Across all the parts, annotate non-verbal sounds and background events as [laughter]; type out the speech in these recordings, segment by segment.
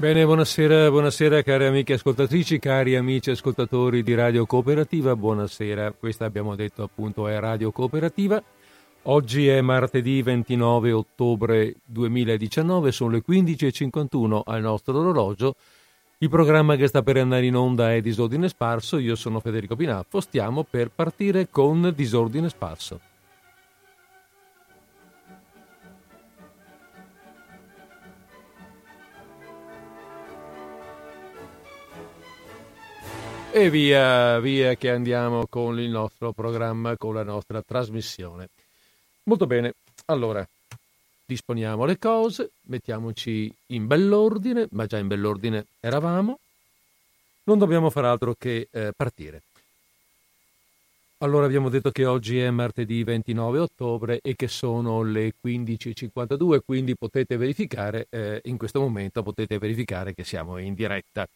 Bene, buonasera, buonasera cari amiche ascoltatrici, cari amici ascoltatori di Radio Cooperativa, buonasera, questa abbiamo detto appunto è Radio Cooperativa. Oggi è martedì 29 ottobre 2019, sono le 15.51 al nostro orologio. Il programma che sta per andare in onda è Disordine Sparso, io sono Federico Pinaffo, stiamo per partire con Disordine Sparso. E via, via che andiamo con il nostro programma, con la nostra trasmissione. Molto bene, allora disponiamo le cose, mettiamoci in bell'ordine, ma già in bell'ordine eravamo. Non dobbiamo fare altro che eh, partire. Allora abbiamo detto che oggi è martedì 29 ottobre e che sono le 15.52, quindi potete verificare, eh, in questo momento potete verificare che siamo in diretta.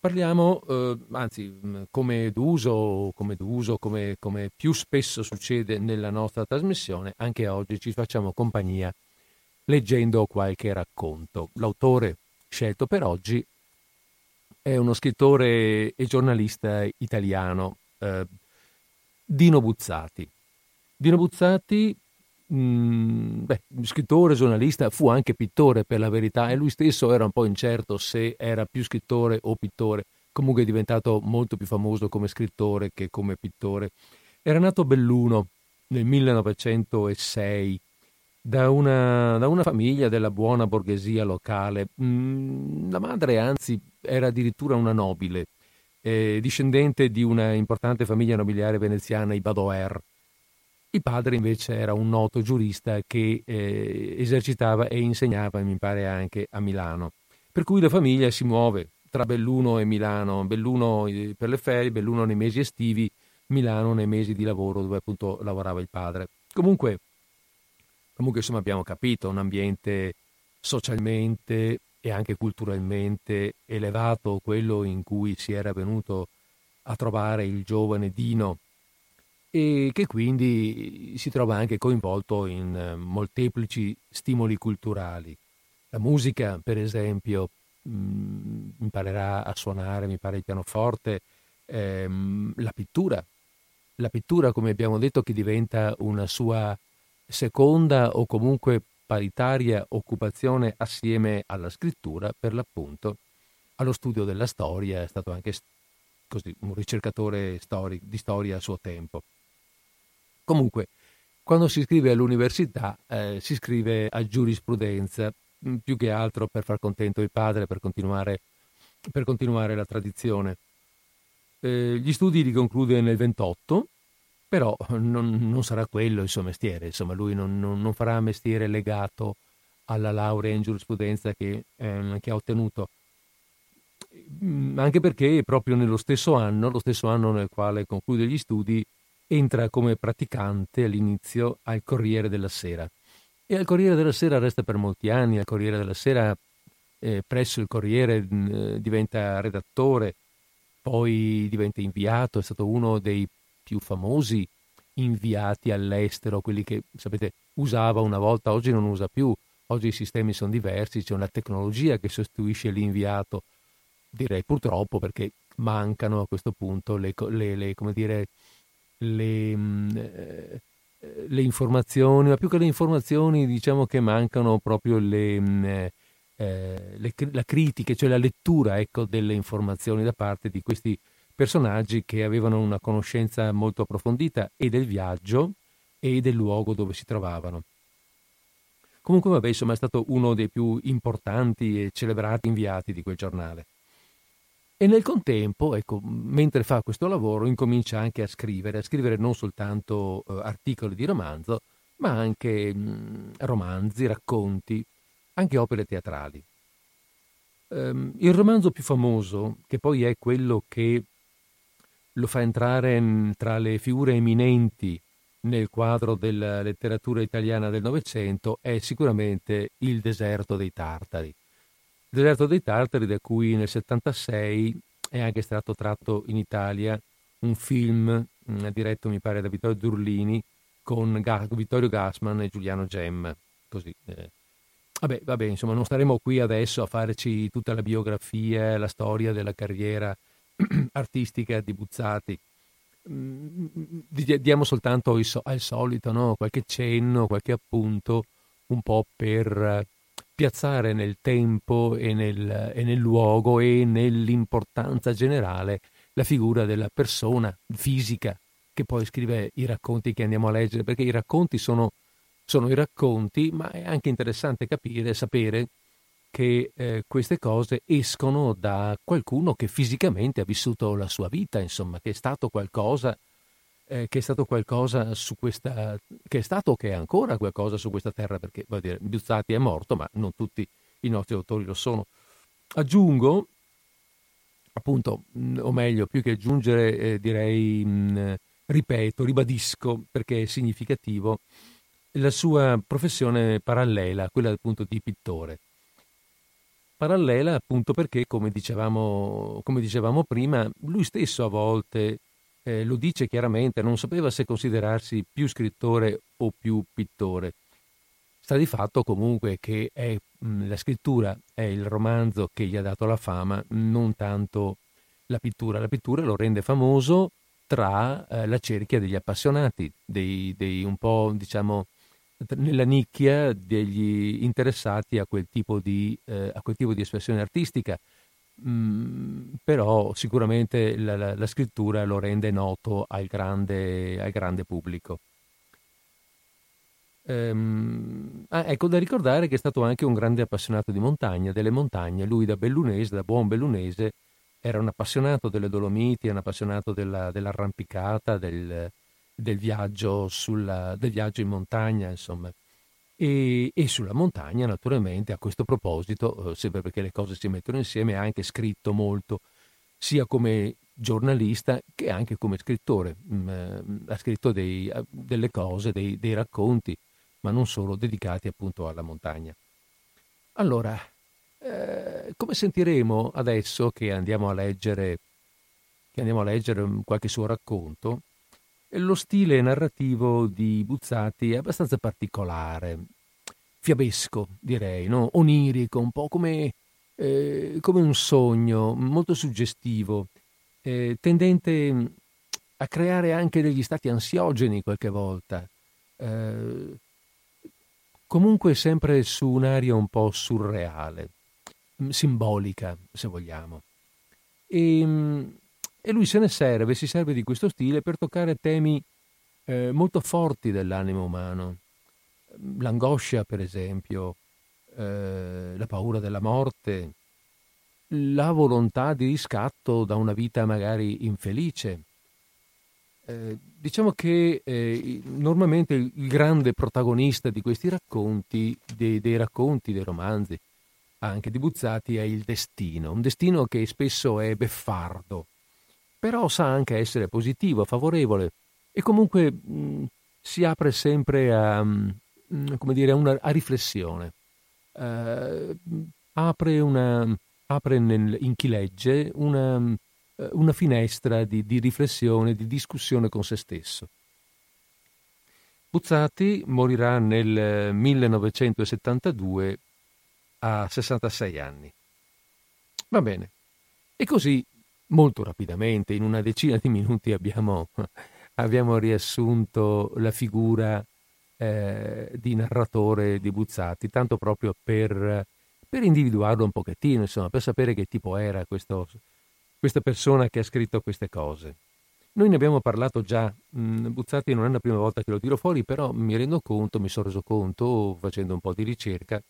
Parliamo, eh, anzi, mm, come d'uso, come, d'uso come, come più spesso succede nella nostra trasmissione, anche oggi ci facciamo compagnia leggendo qualche racconto. L'autore scelto per oggi è uno scrittore e giornalista italiano, eh, Dino Buzzati. Dino Buzzati Mm, beh, scrittore, giornalista, fu anche pittore per la verità e lui stesso era un po' incerto se era più scrittore o pittore, comunque è diventato molto più famoso come scrittore che come pittore. Era nato a Belluno nel 1906 da una, da una famiglia della buona borghesia locale. Mm, la madre anzi era addirittura una nobile, eh, discendente di una importante famiglia nobiliare veneziana, i Badoer il padre invece era un noto giurista che eh, esercitava e insegnava, mi pare, anche a Milano. Per cui la famiglia si muove tra Belluno e Milano, Belluno eh, per le ferie, Belluno nei mesi estivi, Milano nei mesi di lavoro dove appunto lavorava il padre. Comunque, comunque insomma abbiamo capito, un ambiente socialmente e anche culturalmente elevato, quello in cui si era venuto a trovare il giovane Dino e che quindi si trova anche coinvolto in eh, molteplici stimoli culturali. La musica, per esempio, mh, mm, imparerà a suonare, mi pare, il pianoforte, ehm, la pittura. La pittura, come abbiamo detto, che diventa una sua seconda o comunque paritaria occupazione assieme alla scrittura, per l'appunto, allo studio della storia, è stato anche così, un ricercatore storico, di storia a suo tempo. Comunque, quando si scrive all'università eh, si scrive a giurisprudenza, mm, più che altro per far contento il padre, per continuare, per continuare la tradizione. Eh, gli studi li conclude nel 28, però non, non, sarà quello il suo mestiere, insomma lui non, non, non, farà mestiere legato alla laurea in giurisprudenza che, eh, che ha ottenuto mm, anche perché proprio nello stesso anno, lo stesso anno nel quale conclude gli studi, entra come praticante all'inizio al Corriere della Sera. E al Corriere della Sera resta per molti anni, al Corriere della Sera eh, presso il Corriere eh, diventa redattore, poi diventa inviato, è stato uno dei più famosi inviati all'estero, quelli che sapete usava una volta, oggi non usa più, oggi i sistemi sono diversi, c'è una tecnologia che sostituisce l'inviato, direi purtroppo perché mancano a questo punto le, le, le dire, le, mm, eh, le, informazioni, ma più che le informazioni diciamo che mancano proprio le, mm, eh, eh, le, la critica, cioè la lettura ecco, delle informazioni da parte di questi personaggi che avevano una conoscenza molto approfondita e del viaggio e del luogo dove si trovavano. Comunque, vabbè, insomma, è stato uno dei più importanti e celebrati inviati di quel giornale. E nel contempo, ecco, mentre fa questo lavoro, incomincia anche a scrivere, a scrivere non soltanto eh, articoli di romanzo, ma anche mh, romanzi, racconti, anche opere teatrali. Um, il romanzo più famoso, che poi è quello che lo fa entrare mh, tra le figure eminenti nel quadro della letteratura italiana del Novecento, è sicuramente Il deserto dei Tartari Deserto dei Tartari, da cui nel 76 è anche stato tratto in Italia un film mh, mm, diretto, mi pare, da Vittorio Durlini con Ga- Vittorio Gassman e Giuliano Gem. Così, eh. Vabbè, vabbè, insomma, non staremo qui adesso a farci tutta la biografia, la storia della carriera [clears throat] artistica di Buzzati. Mm, diamo soltanto al solito no? qualche cenno, qualche appunto, un po' per piazzare nel tempo e nel, e nel luogo e nell'importanza generale la figura della persona fisica che poi scrive i racconti che andiamo a leggere, perché i racconti sono sono i racconti, ma è anche interessante capire, sapere che eh, queste cose escono da qualcuno che fisicamente ha vissuto la sua vita, insomma, che è stato qualcosa, eh, che è stato qualcosa su questa, che è stato che è ancora qualcosa su questa terra, perché vuol dire, Buzzati è morto, ma non tutti i nostri autori lo sono. Aggiungo, appunto, o meglio, più che aggiungere, eh, direi, mh, ripeto, ribadisco, perché è significativo, la sua professione parallela, quella appunto di pittore. Parallela appunto perché, come dicevamo, come dicevamo prima, lui stesso a volte eh, lo dice chiaramente, non sapeva se considerarsi più scrittore o più pittore. Sta di fatto comunque che è, mh, la scrittura è il romanzo che gli ha dato la fama, non tanto la pittura. La pittura lo rende famoso tra eh, la cerchia degli appassionati, dei, dei un po' diciamo nella nicchia degli interessati a quel tipo di, eh, quel tipo di espressione artistica. Mm, però sicuramente la, la, la, scrittura lo rende noto al grande, al grande pubblico. Ehm, ah, ecco da ricordare che è stato anche un grande appassionato di montagna, delle montagne. Lui da bellunese, da buon bellunese, era un appassionato delle Dolomiti, un appassionato della, dell'arrampicata, del, del viaggio, sulla, del viaggio in montagna, insomma. E, e, sulla montagna, naturalmente, a questo proposito, eh, sempre perché le cose si mettono insieme, ha anche scritto molto, sia come giornalista che anche come scrittore. Mm, eh, ha scritto dei, eh, delle cose, dei, dei, racconti, ma non solo, dedicati appunto alla montagna. Allora, eh, come sentiremo adesso che andiamo a leggere, che andiamo a leggere qualche suo racconto, lo stile narrativo di Buzzati è abbastanza particolare, fiabesco direi, no? onirico, un po' come, eh, come, un sogno, molto suggestivo, eh, tendente a creare anche degli stati ansiogeni qualche volta, eh, comunque sempre su un'aria un po' surreale, simbolica se vogliamo. E, ehm, e lui se ne serve, si serve di questo stile per toccare temi eh, molto forti dell'animo umano. L'angoscia, per esempio, eh, la paura della morte, la volontà di riscatto da una vita magari infelice. Eh, diciamo che eh, normalmente il, grande protagonista di questi racconti, dei, dei racconti, dei romanzi, anche di Buzzati, è il destino, un destino che spesso è beffardo, però sa anche essere positivo, favorevole e comunque mh, si apre sempre a, mh, come dire, una, a riflessione. Uh, apre, una, apre nel, in chi legge una, una finestra di, di, riflessione, di discussione con se stesso. Buzzati morirà nel 1972 a 66 anni. Va bene. E così molto rapidamente, in una decina di minuti abbiamo, [laughs] abbiamo riassunto la figura eh, di narratore di Buzzati, tanto proprio per, per, individuarlo un pochettino, insomma, per sapere che tipo era questo, questa persona che ha scritto queste cose. Noi ne abbiamo parlato già, mm, Buzzati non è la prima volta che lo tiro fuori, però mi rendo conto, mi sono reso conto, facendo un po' di ricerca,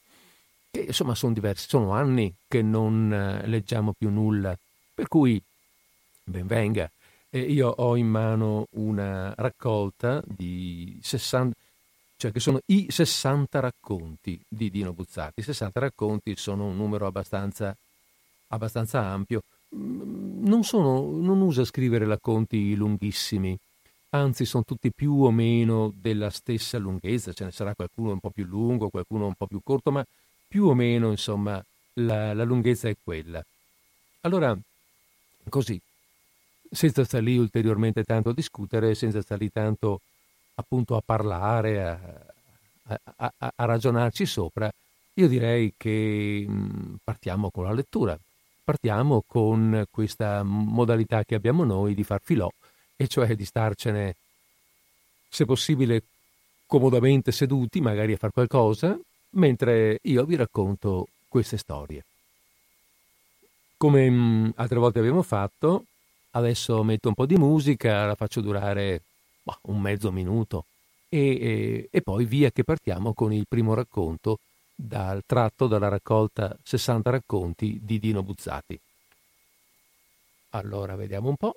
che insomma sono diversi, sono anni che non eh, leggiamo più nulla, per cui ben venga. E io ho in mano una raccolta di 60, cioè che sono i 60 racconti di Dino Buzzati. I 60 racconti sono un numero abbastanza, abbastanza ampio. Mm, non, sono, non usa scrivere racconti lunghissimi, anzi sono tutti più o meno della stessa lunghezza, ce ne sarà qualcuno un po' più lungo, qualcuno un po' più corto, ma più o meno insomma la, la lunghezza è quella. Allora, così, senza stare lì ulteriormente tanto a discutere, senza stare lì tanto appunto a parlare, a, a, a, a ragionarci sopra, io direi che mm, partiamo con la lettura, partiamo con questa modalità che abbiamo noi di far filò, e cioè di starcene, se possibile, comodamente seduti, magari a fare qualcosa, mentre io vi racconto queste storie. Come mh, altre volte abbiamo fatto, adesso metto un po' di musica, la faccio durare boh, un mezzo minuto e, e, e poi via che partiamo con il primo racconto dal tratto dalla raccolta 60 racconti di Dino Buzzati. Allora, vediamo un po'.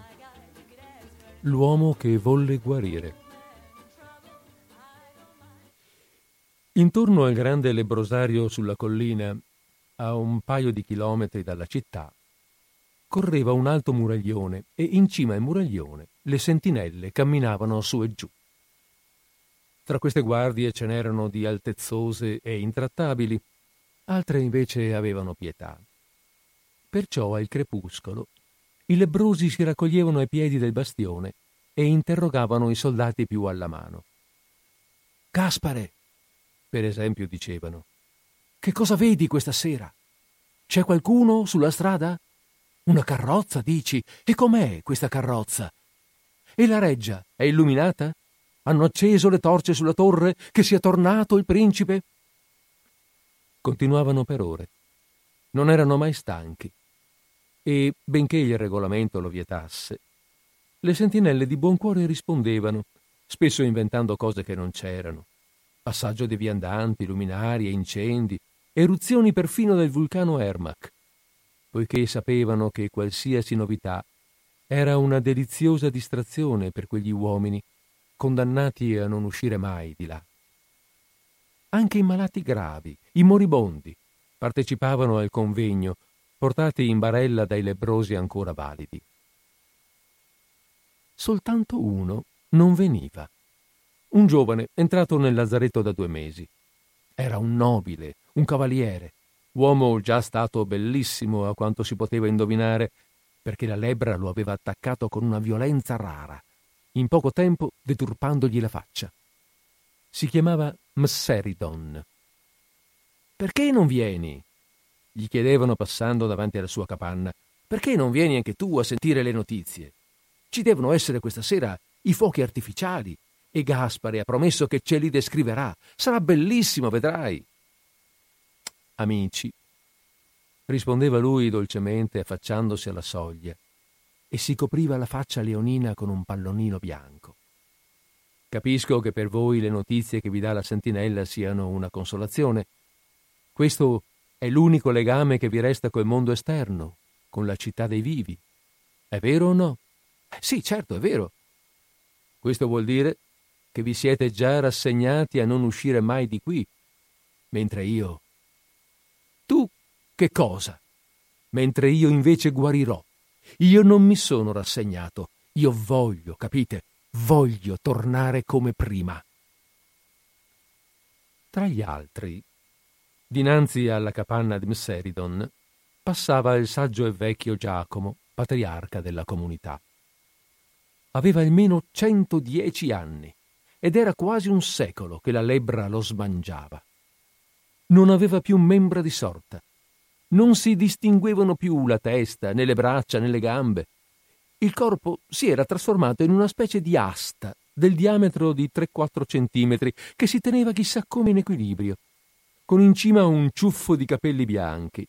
L'uomo che volle guarire. Intorno al grande lebrosario sulla collina, a un paio di chilometri dalla città, correva un alto muraglione e in cima al muraglione le sentinelle camminavano su e giù. Tra queste guardie ce n'erano di altezzose e intrattabili, altre invece avevano pietà. Perciò al crepuscolo i lebrosi si raccoglievano ai piedi del bastione e interrogavano i soldati più alla mano. Gaspare, per esempio, dicevano, che cosa vedi questa sera? C'è qualcuno sulla strada? Una carrozza, dici? E com'è questa carrozza? E la reggia è illuminata? Hanno acceso le torce sulla torre che sia tornato il principe? Continuavano per ore. Non erano mai stanchi e, benché il regolamento lo vietasse, le sentinelle di buon cuore rispondevano, spesso inventando cose che non c'erano. Passaggio di viandanti, luminari e incendi, eruzioni perfino del vulcano Ermac, poiché sapevano che qualsiasi novità era una deliziosa distrazione per quegli uomini, condannati a non uscire mai di là. Anche i malati gravi, i moribondi, partecipavano al convegno portati in barella dai lebrosi ancora validi. Soltanto uno non veniva. Un giovane entrato nel lazzaretto da due mesi. Era un nobile, un cavaliere, uomo già stato bellissimo a quanto si poteva indovinare, perché la lebbra lo aveva attaccato con una violenza rara, in poco tempo deturpandogli la faccia. Si chiamava Mseridon. Perché non vieni? Gli chiedevano passando davanti alla sua capanna. Perché non vieni anche tu a sentire le notizie? Ci devono essere questa sera i fuochi artificiali e Gaspare ha promesso che ce li descriverà. Sarà bellissimo, vedrai. Amici, rispondeva lui dolcemente affacciandosi alla soglia e si copriva la faccia leonina con un pallonino bianco. Capisco che per voi le notizie che vi dà la sentinella siano una consolazione. Questo è l'unico legame che vi resta col mondo esterno, con la città dei vivi. È vero o no? Sì, certo, è vero. Questo vuol dire che vi siete già rassegnati a non uscire mai di qui, mentre io... Tu che cosa? Mentre io invece guarirò. Io non mi sono rassegnato. Io voglio, capite? Voglio tornare come prima. Tra gli altri Dinanzi alla capanna di Mseridon passava il saggio e vecchio Giacomo, patriarca della comunità. aveva almeno 110 anni ed era quasi un secolo che la lebbra lo smangiava. Non aveva più membra di sorta. Non si distinguevano più la testa, né le braccia, né le gambe. Il corpo si era trasformato in una specie di asta del diametro di 3-4 centimetri che si teneva chissà come in equilibrio, con in cima un ciuffo di capelli bianchi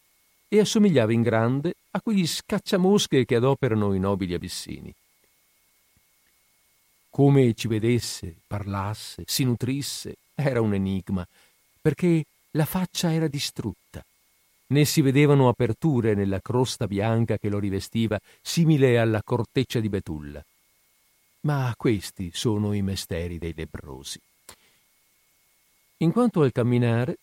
e assomigliava in grande a quegli scacciamosche che adoperano i nobili abissini. Come ci vedesse, parlasse, si nutrisse, era un enigma, perché la faccia era distrutta. Né si vedevano aperture nella crosta bianca che lo rivestiva, simile alla corteccia di betulla. Ma questi sono i misteri dei lebrosi. In quanto al camminare,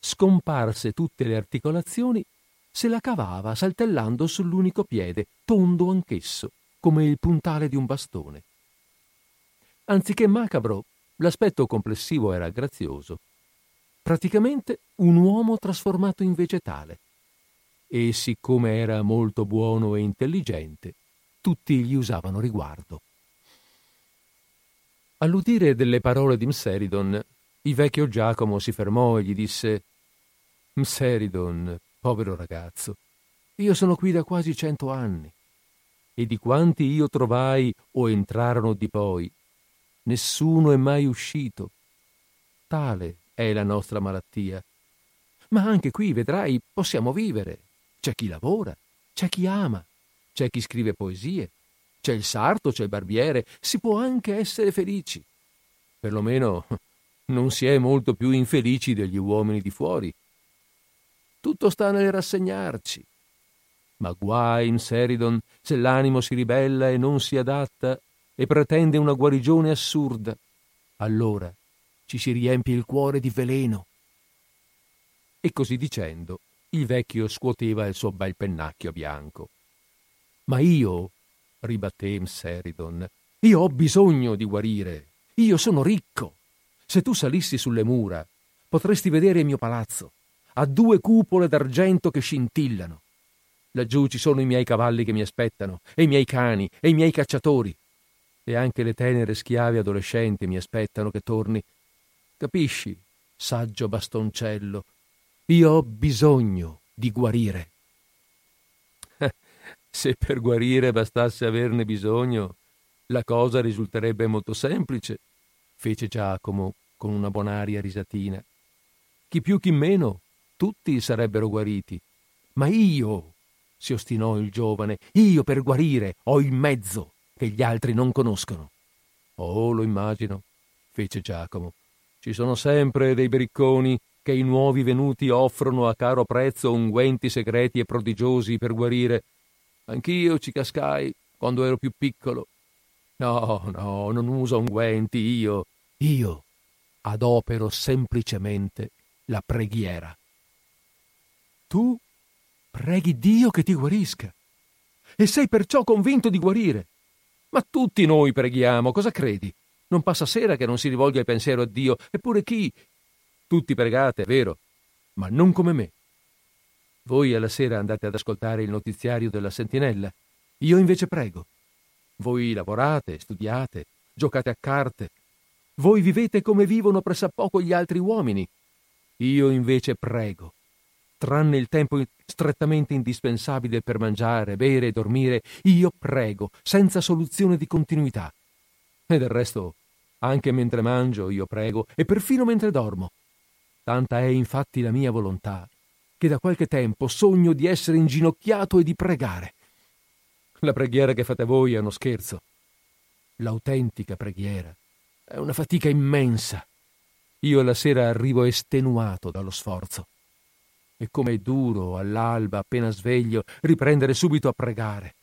scomparse tutte le articolazioni, se la cavava saltellando sull'unico piede, tondo anch'esso, come il puntale di un bastone. Anziché macabro, l'aspetto complessivo era grazioso. Praticamente un uomo trasformato in vegetale. E siccome era molto buono e intelligente, tutti gli usavano riguardo. All'udire delle parole di Mseridon, il vecchio Giacomo si fermò e gli disse Mseridon, povero ragazzo, io sono qui da quasi cento anni, e di quanti io trovai o entrarono di poi, nessuno è mai uscito. Tale è la nostra malattia. Ma anche qui, vedrai, possiamo vivere. C'è chi lavora, c'è chi ama, c'è chi scrive poesie, c'è il sarto, c'è il barbiere, si può anche essere felici. Perlomeno non si è molto più infelici degli uomini di fuori. Tutto sta nel rassegnarci. Ma guai in Seridon se l'animo si ribella e non si adatta e pretende una guarigione assurda. Allora ci si riempie il cuore di veleno. E così dicendo, il vecchio scuoteva il suo bel pennacchio bianco. Ma io, ribatté Mseridon. Io ho bisogno di guarire. Io sono ricco. Se tu salissi sulle mura, potresti vedere il mio palazzo. Ha due cupole d'argento che scintillano. Laggiù ci sono i miei cavalli che mi aspettano, e i miei cani, e i miei cacciatori. E anche le tenere schiave adolescenti mi aspettano che torni. Capisci, saggio bastoncello, io ho bisogno di guarire. [laughs] Se per guarire bastasse averne bisogno, la cosa risulterebbe molto semplice, fece Giacomo con una bonaria risatina. Chi più chi meno, tutti sarebbero guariti. Ma io, si ostinò il giovane, io per guarire ho il mezzo che gli altri non conoscono. Oh, lo immagino, fece Giacomo. Ci sono sempre dei bricconi che i nuovi venuti offrono a caro prezzo unguenti segreti e prodigiosi per guarire Anch'io ci cascai quando ero più piccolo. No, no, non uso unguenti io. Io adopero semplicemente la preghiera. Tu preghi Dio che ti guarisca e sei perciò convinto di guarire. Ma tutti noi preghiamo, cosa credi? Non passa sera che non si rivolga il pensiero a Dio, eppure chi? Tutti pregate, è vero, ma non come me. Voi alla sera andate ad ascoltare il notiziario della sentinella. Io invece prego. Voi lavorate, studiate, giocate a carte. Voi vivete come vivono pressappoco gli altri uomini. Io invece prego. Tranne il tempo strettamente indispensabile per mangiare, bere e dormire, io prego, senza soluzione di continuità. E del resto, anche mentre mangio, io prego, e perfino mentre dormo. Tanta è infatti la mia volontà che da qualche tempo sogno di essere inginocchiato e di pregare. La preghiera che fate voi è uno scherzo. L'autentica preghiera è una fatica immensa. Io alla sera arrivo estenuato dallo sforzo. E com'è duro all'alba, appena sveglio, riprendere subito a pregare.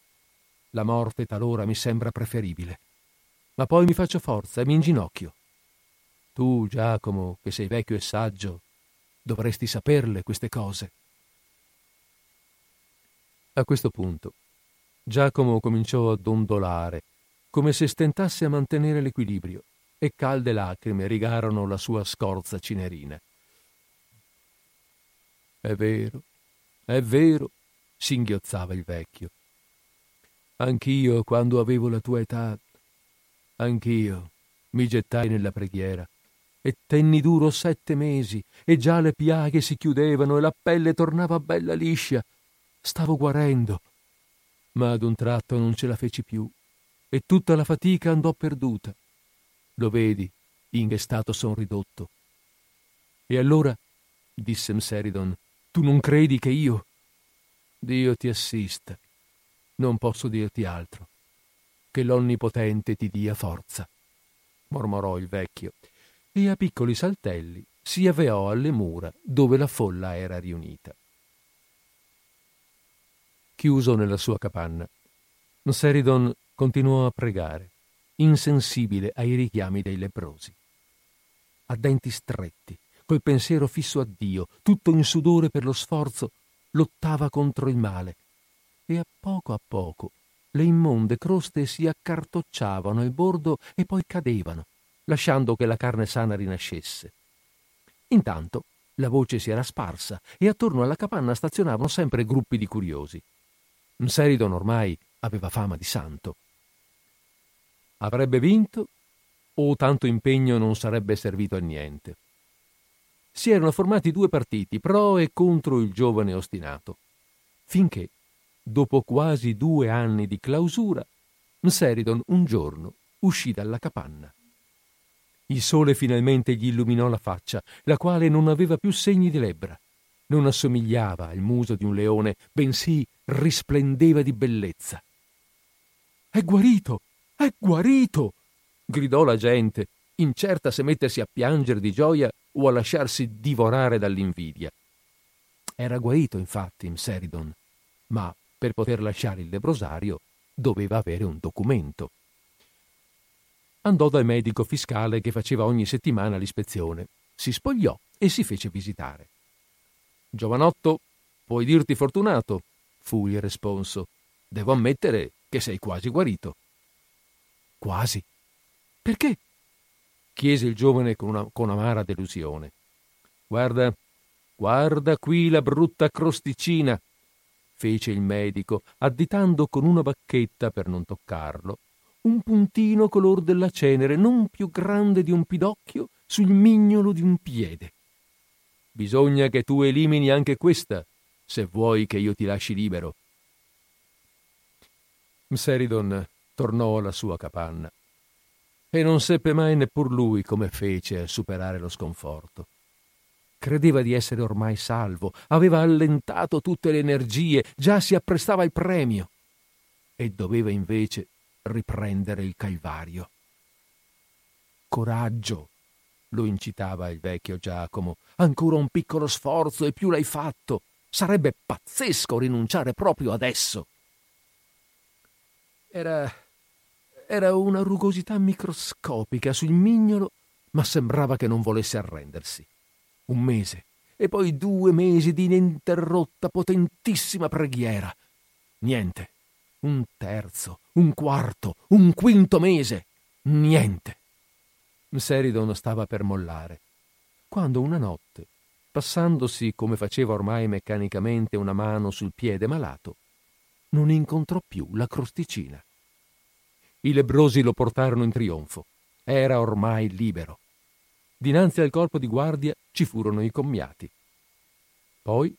La morte talora mi sembra preferibile. Ma poi mi faccio forza e mi inginocchio. Tu, Giacomo, che sei vecchio e saggio, Dovresti saperle queste cose. A questo punto Giacomo cominciò a dondolare, come se stentasse a mantenere l'equilibrio, e calde lacrime rigarono la sua scorza cinerina. È vero, è vero, singhiozzava il vecchio. Anch'io, quando avevo la tua età, Anch'io mi gettai nella preghiera e tenni duro sette mesi e già le piaghe si chiudevano e la pelle tornava bella liscia. Stavo guarendo, ma ad un tratto non ce la feci più e tutta la fatica andò perduta. Lo vedi in che stato son ridotto. E allora, disse Mseridon, tu non credi che io... Dio ti assista. Non posso dirti altro. Che l'Onnipotente ti dia forza, mormorò il vecchio, e a piccoli saltelli si avveò alle mura dove la folla era riunita. Chiuso nella sua capanna, Seridon continuò a pregare, insensibile ai richiami dei leprosi. A denti stretti, col pensiero fisso a Dio, tutto in sudore per lo sforzo, lottava contro il male e a poco a poco le immonde croste si accartocciavano al bordo e poi cadevano, lasciando che la carne sana rinascesse. Intanto la voce si era sparsa e attorno alla capanna stazionavano sempre gruppi di curiosi. Mseridon ormai aveva fama di santo. Avrebbe vinto o tanto impegno non sarebbe servito a niente. Si erano formati due partiti, pro e contro il giovane ostinato, finché, dopo quasi due anni di clausura, Mseridon un giorno uscì dalla capanna. Il sole finalmente gli illuminò la faccia, la quale non aveva più segni di lebbra. Non assomigliava al muso di un leone, bensì risplendeva di bellezza. È guarito! È guarito! gridò la gente, incerta se mettersi a piangere di gioia o a lasciarsi divorare dall'invidia. Era guarito, infatti, Mseridon, ma per poter lasciare il lebrosario doveva avere un documento. Andò dal medico fiscale che faceva ogni settimana l'ispezione, si spogliò e si fece visitare. Giovanotto, puoi dirti fortunato, fu il responso. Devo ammettere che sei quasi guarito. Quasi? Perché? Chiese il giovane con, una, con amara delusione. Guarda, guarda qui la brutta crosticina, fece il medico, additando con una bacchetta per non toccarlo un puntino color della cenere non più grande di un pidocchio sul mignolo di un piede. Bisogna che tu elimini anche questa, se vuoi che io ti lasci libero. Mseridon tornò alla sua capanna e non seppe mai neppur lui come fece a superare lo sconforto. Credeva di essere ormai salvo, aveva allentato tutte le energie, già si apprestava al premio e doveva invece riprendere il Calvario. Coraggio, lo incitava il vecchio Giacomo, ancora un piccolo sforzo e più l'hai fatto. Sarebbe pazzesco rinunciare proprio adesso. Era era una rugosità microscopica sul mignolo, ma sembrava che non volesse arrendersi. Un mese, e poi due mesi di ininterrotta, potentissima preghiera. Niente. Un terzo, un quarto, un quinto mese. Niente. Seridon stava per mollare, quando una notte, passandosi come faceva ormai meccanicamente una mano sul piede malato, non incontrò più la crosticina. I lebrosi lo portarono in trionfo. Era ormai libero. Dinanzi al corpo di guardia ci furono i commiati. Poi,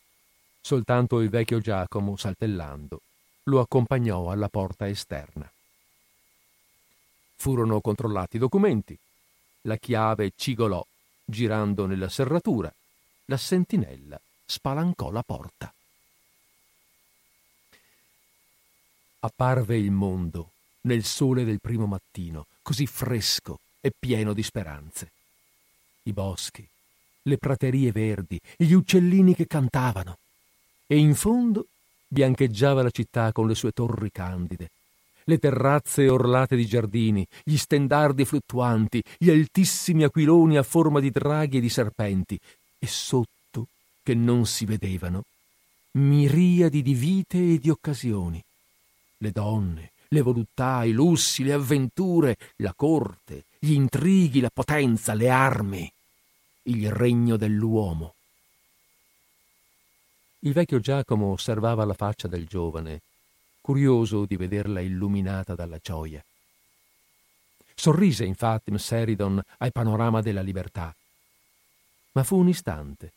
soltanto il vecchio Giacomo, saltellando, lo accompagnò alla porta esterna. Furono controllati i documenti. La chiave cigolò, girando nella serratura. La sentinella spalancò la porta. Apparve il mondo nel sole del primo mattino, così fresco e pieno di speranze. I boschi, le praterie verdi, gli uccellini che cantavano. E in fondo biancheggiava la città con le sue torri candide, le terrazze orlate di giardini, gli stendardi fluttuanti, gli altissimi aquiloni a forma di draghi e di serpenti, e sotto, che non si vedevano, miriadi di vite e di occasioni. Le donne, le voluttà, i lussi, le avventure, la corte, gli intrighi, la potenza, le armi, il regno dell'uomo. Il vecchio Giacomo osservava la faccia del giovane, curioso di vederla illuminata dalla gioia. sorrise infatti Seridon al panorama della libertà. Ma fu un istante.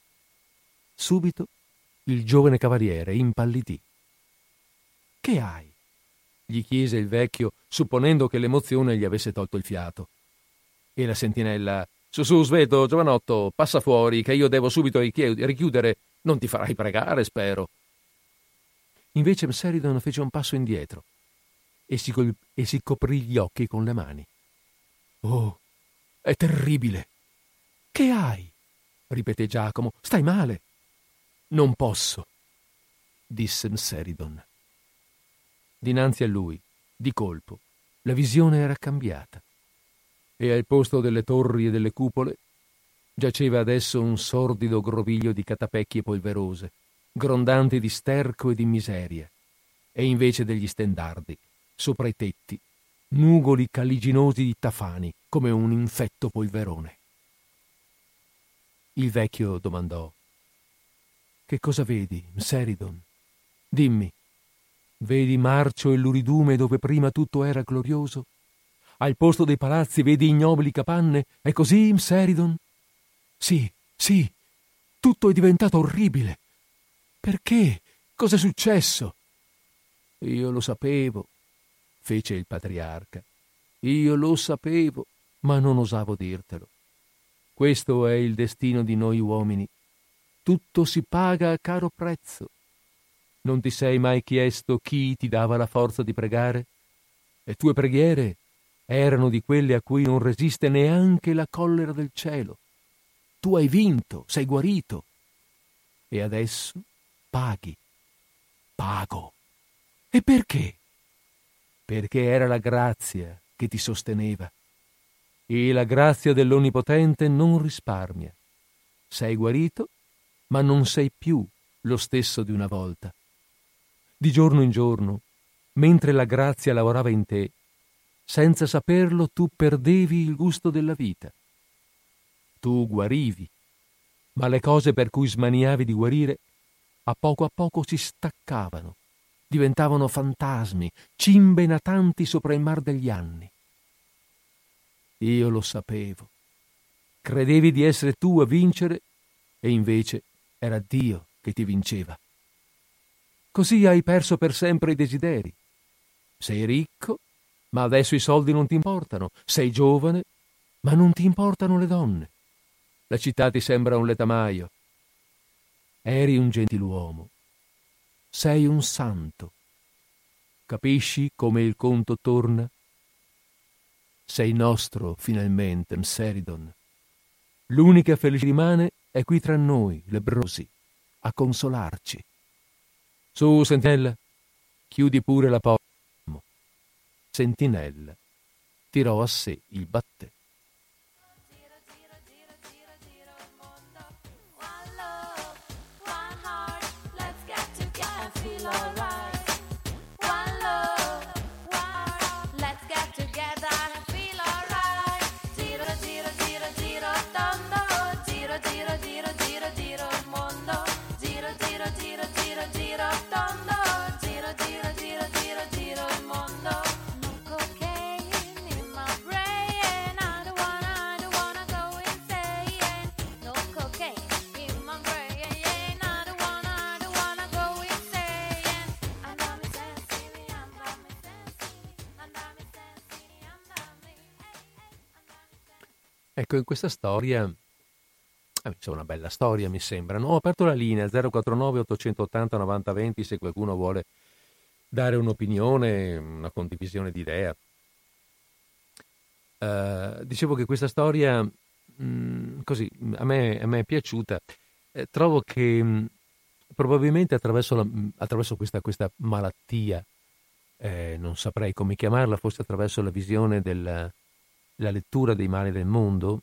Subito il giovane cavaliere impallidì. Che hai? Gli chiese il vecchio, supponendo che l'emozione gli avesse tolto il fiato. E la sentinella su su, Sveto, giovanotto, passa fuori, che io devo subito richiudere. Non ti farai pregare, spero. Invece Mseridon fece un passo indietro e si, col- e si coprì gli occhi con le mani. Oh, è terribile. Che hai? ripeté Giacomo. Stai male? Non posso, disse Mseridon. Dinanzi a lui, di colpo, la visione era cambiata e al posto delle torri e delle cupole giaceva adesso un sordido groviglio di catapecchie polverose, grondanti di sterco e di miseria, e invece degli stendardi, sopra i tetti, nugoli caliginosi di tafani come un infetto polverone. Il vecchio domandò: Che cosa vedi, Seridon? Dimmi, vedi marcio e luridume dove prima tutto era glorioso? Al posto dei palazzi vedi ignobili capanne? È così, Mseridon? Sì, sì, tutto è diventato orribile. Perché? Cos'è successo? Io lo sapevo, fece il patriarca. Io lo sapevo, ma non osavo dirtelo. Questo è il destino di noi uomini. Tutto si paga a caro prezzo. Non ti sei mai chiesto chi ti dava la forza di pregare? Le tue preghiere erano di quelle a cui non resiste neanche la collera del cielo. Tu hai vinto, sei guarito. E adesso paghi. Pago. E perché? Perché era la grazia che ti sosteneva. E la grazia dell'Onnipotente non risparmia. Sei guarito, ma non sei più lo stesso di una volta. Di giorno in giorno, mentre la grazia lavorava in te, senza saperlo tu perdevi il gusto della vita. Tu guarivi, ma le cose per cui smaniavi di guarire a poco a poco si staccavano, diventavano fantasmi, cimbe natanti sopra il mar degli anni. Io lo sapevo. Credevi di essere tu a vincere e invece era Dio che ti vinceva. Così hai perso per sempre i desideri. Sei ricco ma adesso i soldi non ti importano. Sei giovane, ma non ti importano le donne. La città ti sembra un letamaio. Eri un gentiluomo. Sei un santo. Capisci come il conto torna? Sei nostro, finalmente, Mseridon. L'unica felice rimane è qui tra noi, lebrosi, a consolarci. Su, sentinella, chiudi pure la porta sentinella tirò a sé il battè. Ecco, in questa storia, eh, c'è una bella storia mi sembra, no? ho aperto la linea 049 880 9020 se qualcuno vuole dare un'opinione, una condivisione di idea. Uh, dicevo che questa storia, mh, mm, così, a me, a me, è piaciuta. Eh, trovo che mh, mm, probabilmente attraverso, la, mm, attraverso questa, questa, malattia, eh, non saprei come chiamarla, forse attraverso la visione del, la lettura dei mali del mondo,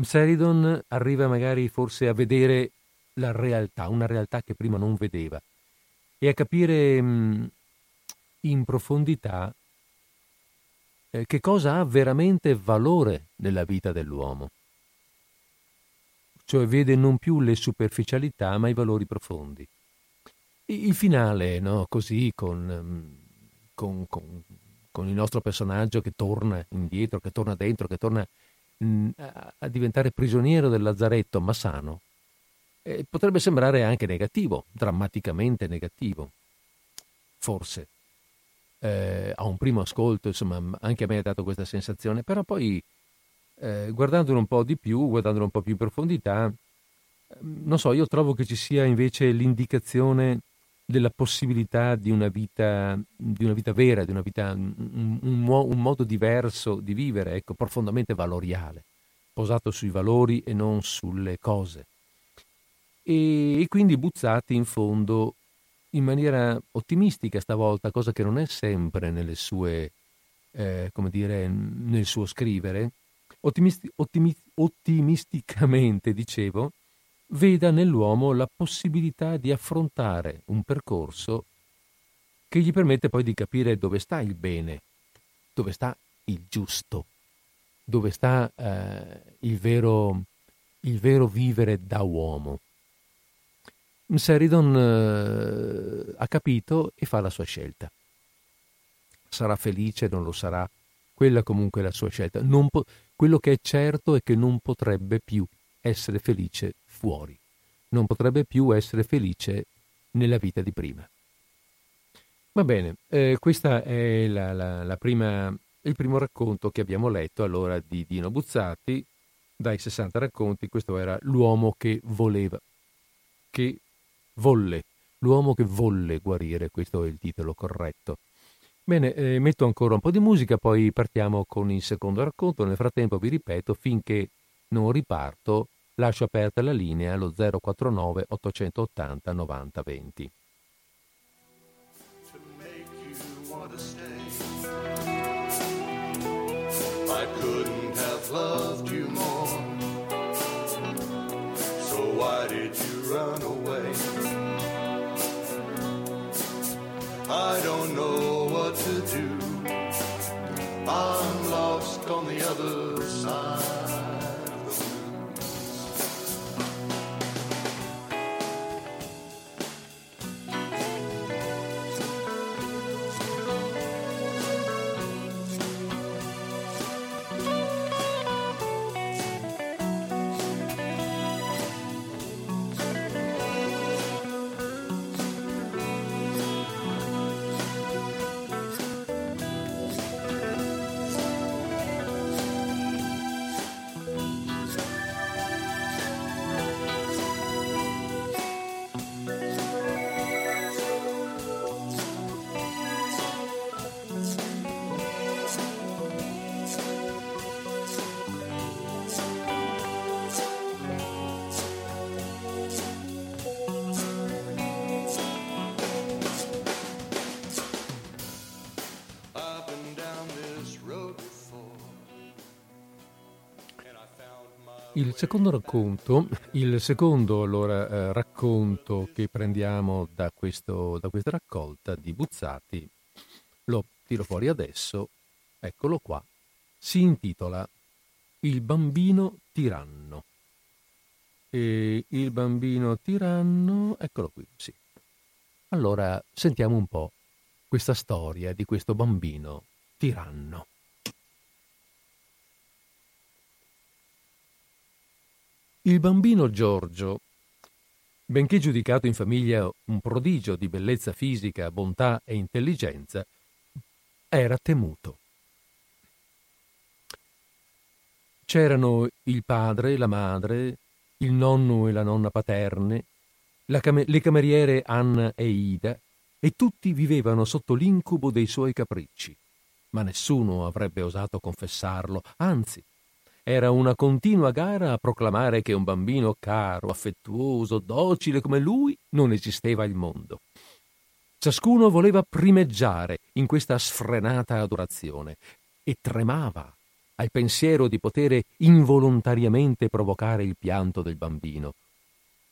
Sheridan arriva magari forse a vedere la realtà, una realtà che prima non vedeva, e a capire mh, in profondità eh, che cosa ha veramente valore nella vita dell'uomo. Cioè vede non più le superficialità, ma i valori profondi. Il finale, no, così, con, con, con con il nostro personaggio che torna indietro, che torna dentro, che torna mh, mm, a, diventare prigioniero del lazzaretto, ma sano, eh, potrebbe sembrare anche negativo, drammaticamente negativo. Forse. Eh, a un primo ascolto, insomma, anche a me ha dato questa sensazione, però poi eh, guardandolo un po' di più, guardandolo un po' più in profondità, non so, io trovo che ci sia invece l'indicazione della possibilità di una vita, di una vita vera, di una vita, un, un, un, modo diverso di vivere, ecco, profondamente valoriale, posato sui valori e non sulle cose. E, e quindi Buzzati in fondo in maniera ottimistica stavolta, cosa che non è sempre nelle sue, eh, come dire, nel suo scrivere, ottimisti, ottimi, ottimisticamente, dicevo, veda nell'uomo la possibilità di affrontare un percorso che gli permette poi di capire dove sta il bene, dove sta il giusto, dove sta eh, il, vero, il, vero, vivere da uomo. Seridon eh, ha capito e fa la sua scelta. Sarà felice, non lo sarà, quella comunque è la sua scelta. Po- quello che è certo è che non potrebbe più essere felice fuori. Non potrebbe più essere felice nella vita di prima. Va bene, eh, questo è la, la, la prima, il primo racconto che abbiamo letto allora di Dino Buzzati. Dai 60 racconti, questo era L'uomo che voleva, che volle, l'uomo che volle guarire, questo è il titolo corretto. Bene, eh, metto ancora un po' di musica, poi partiamo con il secondo racconto. Nel frattempo vi ripeto, finché non riparto, lascio aperta la linea allo 049 880 90 20. I couldn't have loved you more. So why did you run away? I don't know what to do. I'm lost on the other side. Il secondo racconto, il secondo allora, eh, racconto che prendiamo da, questo, da questa raccolta di Buzzati, lo tiro fuori adesso, eccolo qua, si intitola Il bambino tiranno. E il bambino tiranno, eccolo qui, sì. Allora sentiamo un po' questa storia di questo bambino tiranno. Il bambino Giorgio, benché giudicato in famiglia un prodigio di bellezza fisica, bontà e intelligenza, era temuto. C'erano il padre, la madre, il nonno e la nonna paterne, la cam- le cameriere Anna e Ida, e tutti vivevano sotto l'incubo dei suoi capricci. Ma nessuno avrebbe osato confessarlo, anzi, era una continua gara a proclamare che un bambino caro, affettuoso, docile come lui non esisteva al mondo. Ciascuno voleva primeggiare in questa sfrenata adorazione e tremava al pensiero di poter involontariamente provocare il pianto del bambino,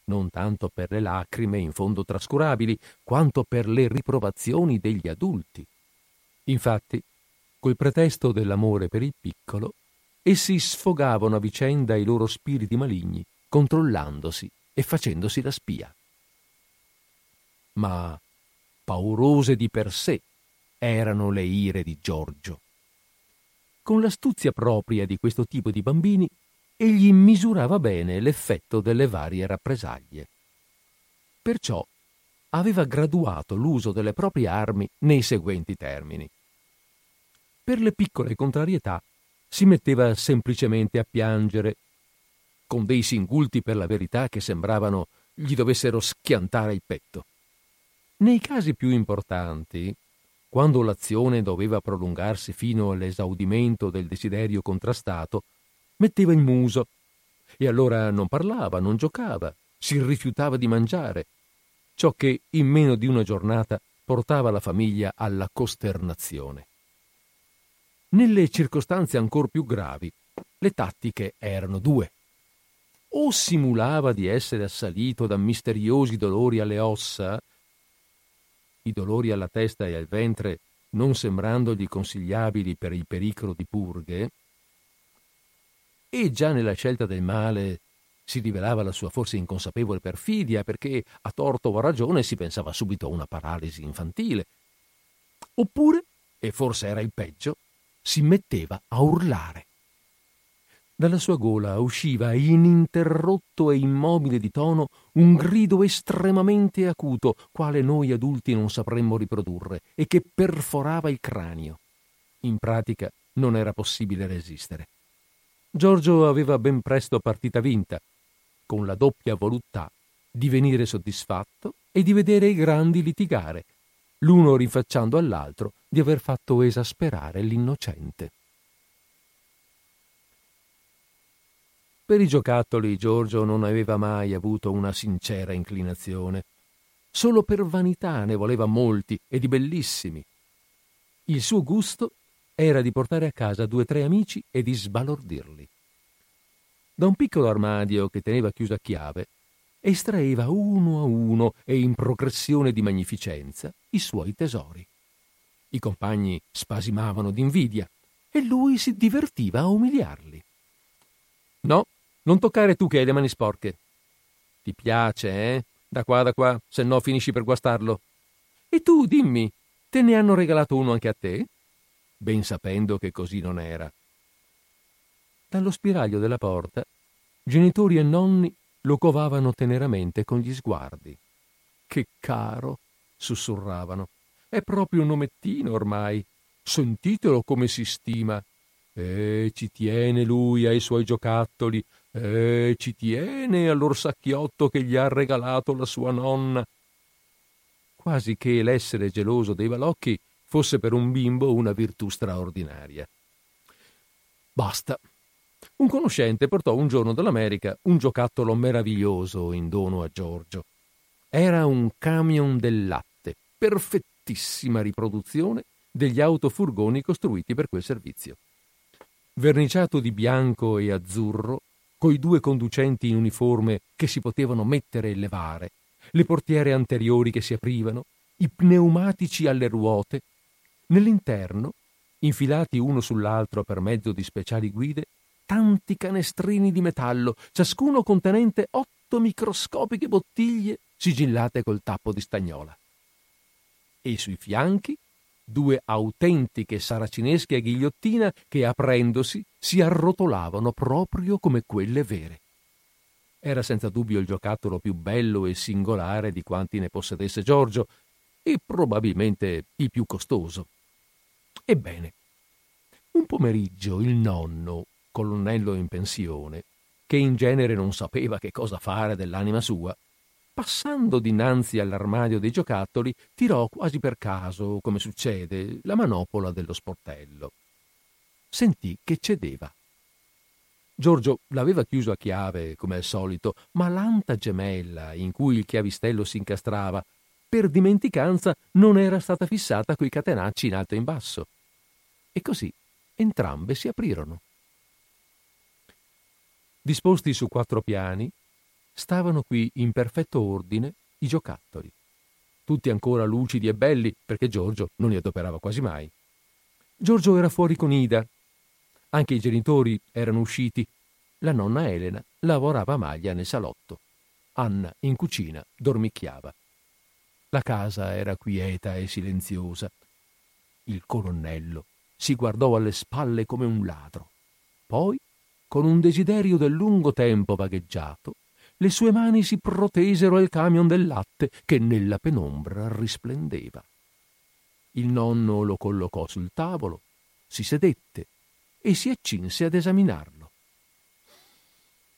non tanto per le lacrime in fondo trascurabili, quanto per le riprovazioni degli adulti. Infatti, col pretesto dell'amore per il piccolo, essi sfogavano a vicenda i loro spiriti maligni, controllandosi e facendosi la spia. Ma paurose di per sé, erano le ire di Giorgio. Con l'astuzia propria di questo tipo di bambini, egli misurava bene l'effetto delle varie rappresaglie. Perciò aveva graduato l'uso delle proprie armi nei seguenti termini. Per le piccole contrarietà si metteva semplicemente a piangere, con dei singulti per la verità che sembravano gli dovessero schiantare il petto. Nei casi più importanti, quando l'azione doveva prolungarsi fino all'esaudimento del desiderio contrastato, metteva il muso e allora non parlava, non giocava, si rifiutava di mangiare, ciò che in meno di una giornata portava la famiglia alla costernazione. Nelle circostanze ancor più gravi, le tattiche erano due. O simulava di essere assalito da misteriosi dolori alle ossa, i dolori alla testa e al ventre non sembrandogli consigliabili per il pericolo di purghe, e già nella scelta del male si rivelava la sua forse inconsapevole perfidia perché a torto o a ragione si pensava subito a una paralisi infantile. Oppure, e forse era il peggio, si metteva a urlare. Dalla sua gola usciva ininterrotto e immobile di tono un grido estremamente acuto, quale noi adulti non sapremmo riprodurre, e che perforava il cranio. In pratica non era possibile resistere. Giorgio aveva ben presto partita vinta, con la doppia voluttà di venire soddisfatto e di vedere i grandi litigare, l'uno rinfacciando all'altro di aver fatto esasperare l'innocente. Per i giocattoli Giorgio non aveva mai avuto una sincera inclinazione. Solo per vanità ne voleva molti e di bellissimi. Il suo gusto era di portare a casa due o tre amici e di sbalordirli. Da un piccolo armadio che teneva chiuso a chiave, estraeva uno a uno e in progressione di magnificenza i suoi tesori. I compagni spasimavano d'invidia e lui si divertiva a umiliarli. No, non toccare tu che hai le mani sporche. Ti piace, eh? Da qua, da qua, se no finisci per guastarlo. E tu, dimmi, te ne hanno regalato uno anche a te? Ben sapendo che così non era. Dallo spiraglio della porta, genitori e nonni lo covavano teneramente con gli sguardi. Che caro, sussurravano. È proprio un omettino ormai. Sentitelo come si stima. E ci tiene lui ai suoi giocattoli, e ci tiene all'orsacchiotto che gli ha regalato la sua nonna. Quasi che l'essere geloso dei balocchi fosse per un bimbo una virtù straordinaria. Basta. Un conoscente portò un giorno dall'America un giocattolo meraviglioso in dono a Giorgio. Era un camion del latte, perfettissima riproduzione degli autofurgoni costruiti per quel servizio. Verniciato di bianco e azzurro, coi due conducenti in uniforme che si potevano mettere e levare, le portiere anteriori che si aprivano, i pneumatici alle ruote. Nell'interno, infilati uno sull'altro per mezzo di speciali guide, tanti canestrini di metallo, ciascuno contenente otto microscopiche bottiglie sigillate col tappo di stagnola. E sui fianchi due autentiche saracinesche a ghigliottina che, aprendosi, si arrotolavano proprio come quelle vere. Era senza dubbio il giocattolo più bello e singolare di quanti ne possedesse Giorgio e probabilmente il più costoso. Ebbene, un pomeriggio il nonno, colonnello in pensione, che in genere non sapeva che cosa fare dell'anima sua, passando dinanzi all'armadio dei giocattoli, tirò quasi per caso, come succede, la manopola dello sportello. Sentì che cedeva. Giorgio l'aveva chiuso a chiave, come al solito, ma l'anta gemella in cui il chiavistello si incastrava, per dimenticanza non era stata fissata coi catenacci in alto e in basso. E così entrambe si aprirono. Disposti su quattro piani, stavano qui in perfetto ordine i giocattoli, tutti ancora lucidi e belli perché Giorgio non li adoperava quasi mai. Giorgio era fuori con Ida, anche i genitori erano usciti. La nonna Elena lavorava a maglia nel salotto. Anna in cucina dormicchiava. La casa era quieta e silenziosa. Il colonnello si guardò alle spalle come un ladro. Poi, con un desiderio del lungo tempo vagheggiato, le sue mani si protesero al camion del latte che nella penombra risplendeva. Il nonno lo collocò sul tavolo, si sedette e si accinse ad esaminarlo.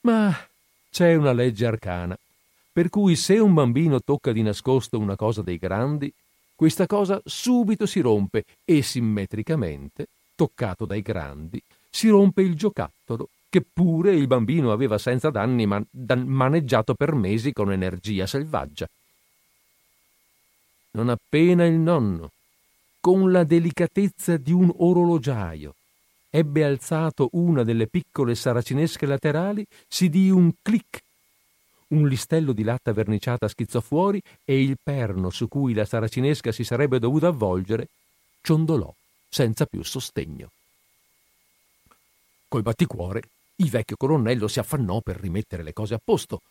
Ma c'è una legge arcana, per cui se un bambino tocca di nascosto una cosa dei grandi, questa cosa subito si rompe e simmetricamente, toccato dai grandi, si rompe il giocattolo che pure il bambino aveva senza danni man- dan- maneggiato per mesi con energia selvaggia. Non appena il nonno, con la delicatezza di un orologiaio, ebbe alzato una delle piccole saracinesche laterali, si di un clic. Un listello di latta verniciata schizzò fuori e il perno su cui la saracinesca si sarebbe dovuta avvolgere ciondolò senza più sostegno. Col batticuore il vecchio colonnello si affannò per rimettere le cose a posto,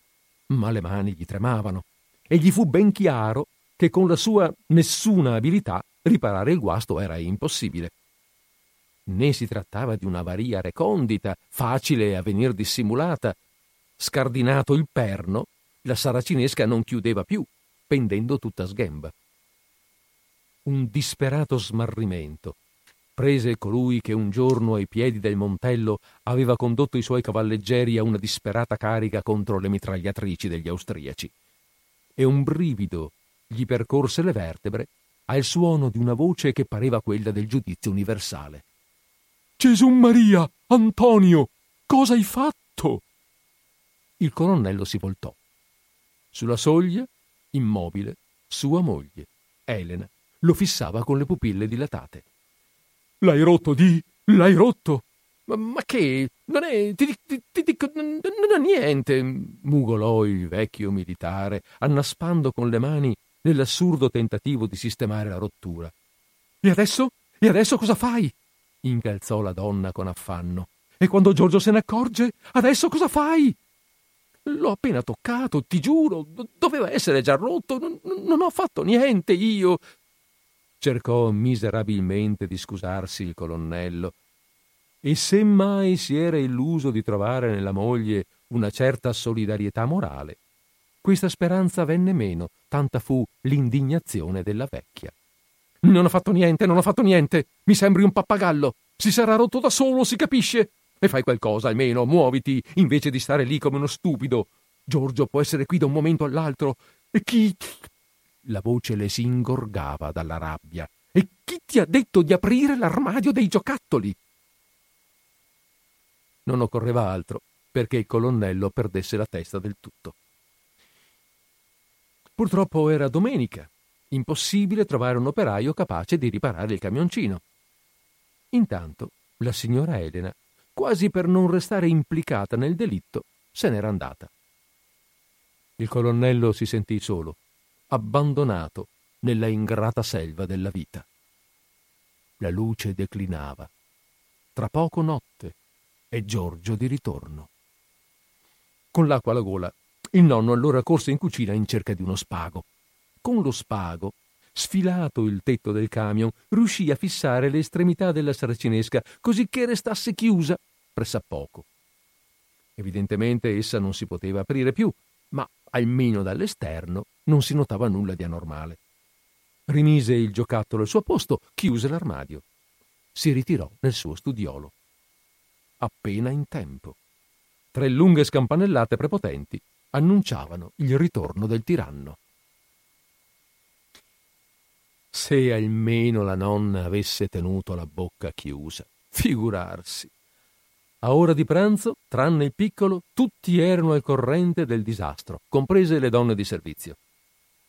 ma le mani gli tremavano e gli fu ben chiaro che con la sua nessuna abilità riparare il guasto era impossibile né si trattava di un'avaria recondita, facile a venir dissimulata. Scardinato il perno, la saracinesca non chiudeva più, pendendo tutta sghemba. Un disperato smarrimento prese colui che un giorno ai piedi del Montello aveva condotto i suoi cavalleggeri a una disperata carica contro le mitragliatrici degli austriaci. E un brivido gli percorse le vertebre al suono di una voce che pareva quella del giudizio universale. Gesù Maria, Antonio, cosa hai fatto? Il colonnello si voltò. Sulla soglia, immobile, sua moglie, Elena, lo fissava con le pupille dilatate. L'hai rotto, di? L'hai rotto? Ma, ma che? Non è. Ti, ti, ti dico. Non, non è niente, mugolò il vecchio militare, annaspando con le mani nell'assurdo tentativo di sistemare la rottura. E adesso? E adesso cosa fai? incalzò la donna con affanno. E quando Giorgio se ne accorge, adesso cosa fai? L'ho appena toccato, ti giuro, doveva essere già rotto, non, non ho fatto niente io. Cercò miserabilmente di scusarsi il colonnello. E se mai si era illuso di trovare nella moglie una certa solidarietà morale, questa speranza venne meno, tanta fu l'indignazione della vecchia. Non ho fatto niente, non ho fatto niente. Mi sembri un pappagallo. Si sarà rotto da solo, si capisce. E fai qualcosa, almeno, muoviti, invece di stare lì come uno stupido. Giorgio può essere qui da un momento all'altro. E chi... La voce le si ingorgava dalla rabbia. E chi ti ha detto di aprire l'armadio dei giocattoli? Non occorreva altro perché il colonnello perdesse la testa del tutto. Purtroppo era domenica Impossibile trovare un operaio capace di riparare il camioncino. Intanto la signora Elena, quasi per non restare implicata nel delitto, se n'era andata. Il colonnello si sentì solo, abbandonato nella ingrata selva della vita. La luce declinava. Tra poco notte e Giorgio di ritorno. Con l'acqua alla gola, il nonno allora corse in cucina in cerca di uno spago con lo spago, sfilato il tetto del camion, riuscì a fissare le estremità della saracinesca così che restasse chiusa pressappoco. Evidentemente essa non si poteva aprire più, ma almeno dall'esterno non si notava nulla di anormale. Rimise il giocattolo al suo posto, chiuse l'armadio. Si ritirò nel suo studiolo. Appena in tempo. Tre lunghe scampanellate prepotenti annunciavano il ritorno del tiranno. Se almeno la nonna avesse tenuto la bocca chiusa. Figurarsi. A ora di pranzo, tranne il piccolo, tutti erano al corrente del disastro, comprese le donne di servizio.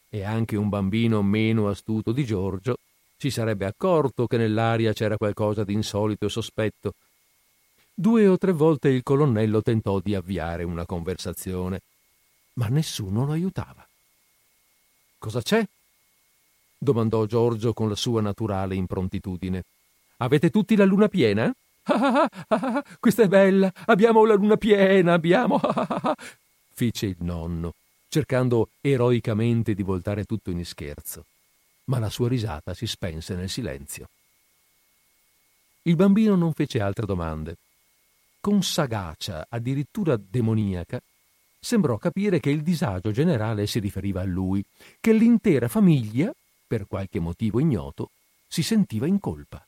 E anche un bambino meno astuto di Giorgio si sarebbe accorto che nell'aria c'era qualcosa di insolito e sospetto. Due o tre volte il colonnello tentò di avviare una conversazione, ma nessuno lo aiutava. Cosa c'è? domandò Giorgio con la sua naturale improntitudine. Avete tutti la luna piena? Ah, ah, ah, questa è bella! Abbiamo la luna piena, abbiamo! [laughs] fece il nonno, cercando eroicamente di voltare tutto in scherzo. Ma la sua risata si spense nel silenzio. il bambino non fece altre domande. Con sagacia, addirittura demoniaca, sembrò capire che il disagio generale si riferiva a lui, che l'intera famiglia, per qualche motivo ignoto, si sentiva in colpa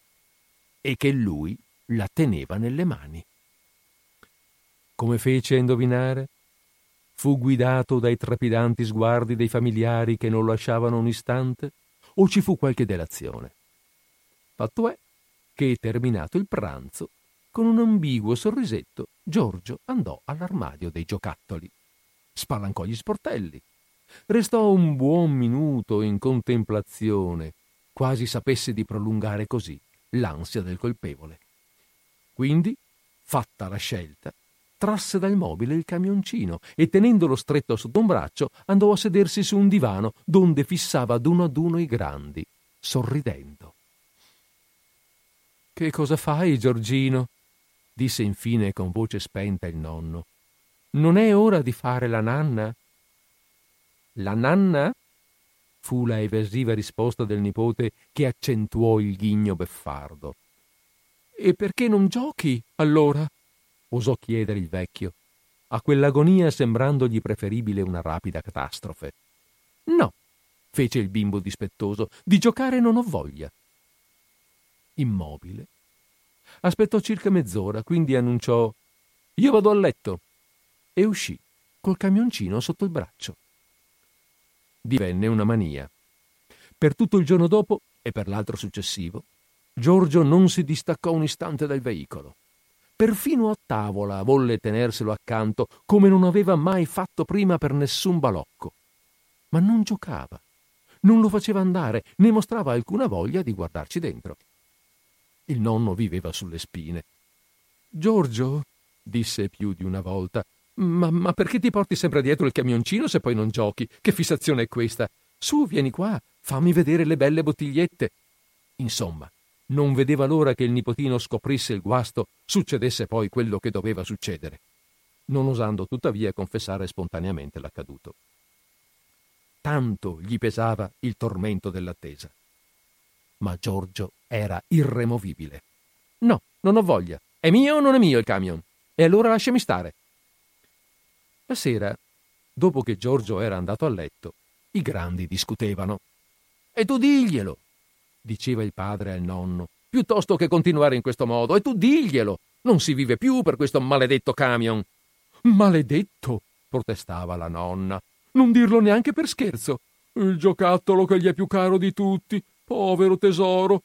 e che lui la teneva nelle mani. Come fece a indovinare? Fu guidato dai trepidanti sguardi dei familiari che non lasciavano un istante? O ci fu qualche delazione? Fatto è che, terminato il pranzo, con un ambiguo sorrisetto, Giorgio andò all'armadio dei giocattoli. Spalancò gli sportelli. Restò un buon minuto in contemplazione, quasi sapesse di prolungare così l'ansia del colpevole. Quindi, fatta la scelta, trasse dal mobile il camioncino e tenendolo stretto sotto un braccio andò a sedersi su un divano donde fissava ad uno ad uno i grandi, sorridendo. Che cosa fai, Giorgino? disse infine con voce spenta il nonno. Non è ora di fare la nanna? La nanna? fu la evasiva risposta del nipote che accentuò il ghigno beffardo. E perché non giochi, allora? osò chiedere il vecchio, a quell'agonia sembrandogli preferibile una rapida catastrofe. No, fece il bimbo dispettoso, di giocare non ho voglia. Immobile. Aspettò circa mezz'ora, quindi annunciò Io vado a letto e uscì col camioncino sotto il braccio. Divenne una mania. Per tutto il giorno dopo e per l'altro successivo, Giorgio non si distaccò un istante dal veicolo. Perfino a tavola volle tenerselo accanto, come non aveva mai fatto prima per nessun balocco. Ma non giocava, non lo faceva andare, né mostrava alcuna voglia di guardarci dentro. Il nonno viveva sulle spine. Giorgio, disse più di una volta, ma, ma, perché ti porti sempre dietro il camioncino se poi non giochi? Che fissazione è questa? Su, vieni qua, fammi vedere le belle bottigliette. Insomma, non vedeva l'ora che il nipotino scoprisse il guasto, succedesse poi quello che doveva succedere, non osando tuttavia confessare spontaneamente l'accaduto. Tanto gli pesava il tormento dell'attesa. Ma Giorgio era irremovibile. No, non ho voglia. È mio o non è mio il camion? E allora lasciami stare. La sera, dopo che Giorgio era andato a letto, i grandi discutevano. E tu diglielo, diceva il padre al nonno, piuttosto che continuare in questo modo. E tu diglielo, non si vive più per questo maledetto camion. Maledetto, protestava la nonna. Non dirlo neanche per scherzo. Il giocattolo che gli è più caro di tutti. Povero tesoro.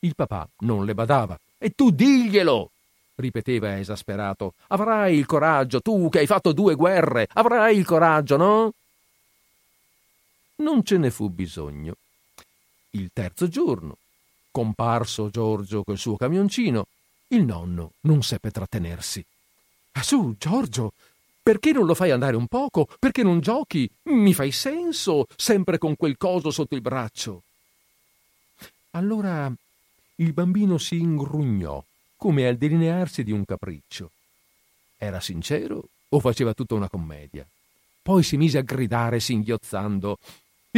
Il papà non le badava. E tu diglielo, ripeteva esasperato. Avrai il coraggio, tu che hai fatto due guerre, avrai il coraggio, no? Non ce ne fu bisogno. Il terzo giorno, comparso Giorgio col suo camioncino, il nonno non seppe trattenersi. Ah, su, Giorgio, perché non lo fai andare un poco? Perché non giochi? Mi fai senso, sempre con quel coso sotto il braccio. Allora il bambino si ingrugnò, come al delinearsi di un capriccio. Era sincero o faceva tutta una commedia? Poi si mise a gridare singhiozzando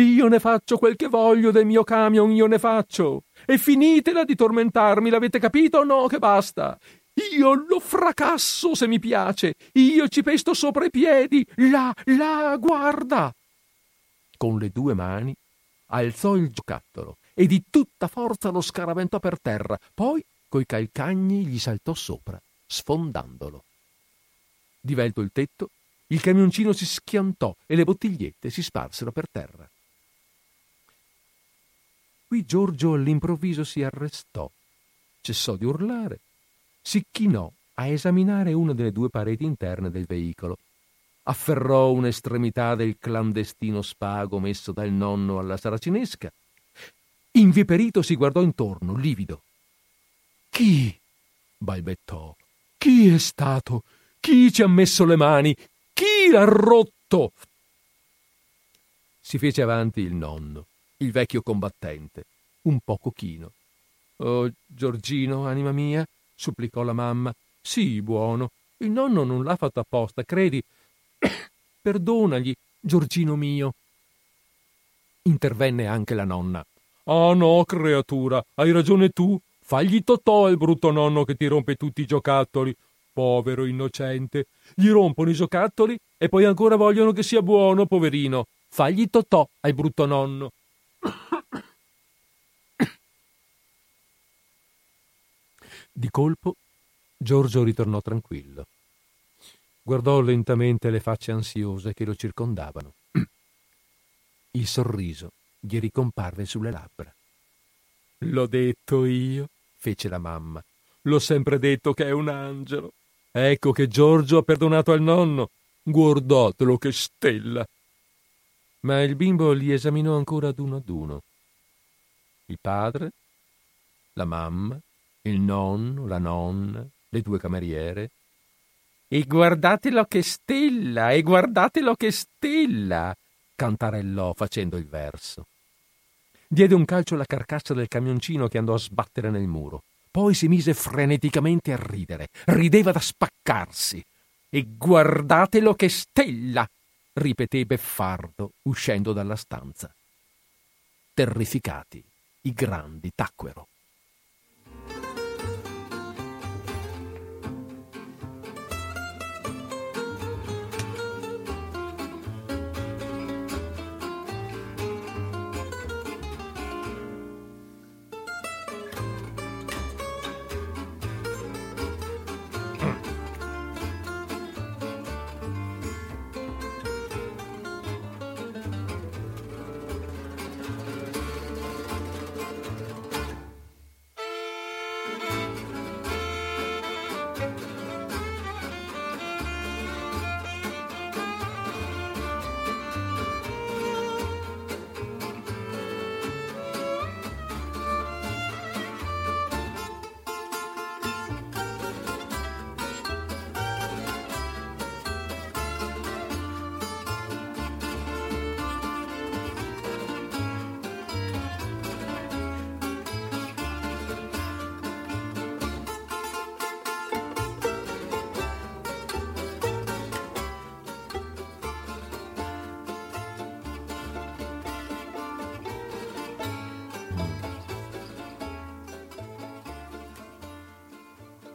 io ne faccio quel che voglio del mio camion, io ne faccio. E finitela di tormentarmi, l'avete capito o no? Che basta. Io lo fracasso se mi piace. Io ci pesto sopra i piedi. Là, là, guarda. Con le due mani alzò il giocattolo e di tutta forza lo scaraventò per terra. Poi, coi calcagni, gli saltò sopra, sfondandolo. Divelto il tetto, il camioncino si schiantò e le bottigliette si sparsero per terra. Qui Giorgio all'improvviso si arrestò, cessò di urlare, si chinò a esaminare una delle due pareti interne del veicolo. Afferrò un'estremità del clandestino spago messo dal nonno alla saracinesca. Inviperito si guardò intorno, livido. Chi? balbettò. Chi è stato? Chi ci ha messo le mani? Chi l'ha rotto? Si fece avanti il nonno il vecchio combattente, un po' cochino. Oh, Giorgino, anima mia, supplicò la mamma. Sì, buono. Il nonno non l'ha fatto apposta, credi. [coughs] Perdonagli, Giorgino mio. Intervenne anche la nonna. Ah no, creatura, hai ragione tu. Fagli totò il brutto nonno che ti rompe tutti i giocattoli. Povero innocente. Gli rompono i giocattoli e poi ancora vogliono che sia buono, poverino. Fagli totò al brutto nonno. Di colpo Giorgio ritornò tranquillo. Guardò lentamente le facce ansiose che lo circondavano. [clears throat] Il sorriso gli ricomparve sulle labbra. L'ho detto io, fece la mamma. L'ho sempre detto che è un angelo. Ecco che Giorgio ha perdonato al nonno. Guardatelo che stella. Ma il bimbo li esaminò ancora ad uno ad uno. Il padre, la mamma, il nonno, la nonna, le due cameriere. E guardatelo che stella, e guardatelo che stella, cantarellò facendo il verso. Diede un calcio alla carcassa del camioncino che andò a sbattere nel muro. Poi si mise freneticamente a ridere. Rideva da spaccarsi. E guardatelo che stella! ripeté Beffardo uscendo dalla stanza. Terrificati, i grandi tacquero.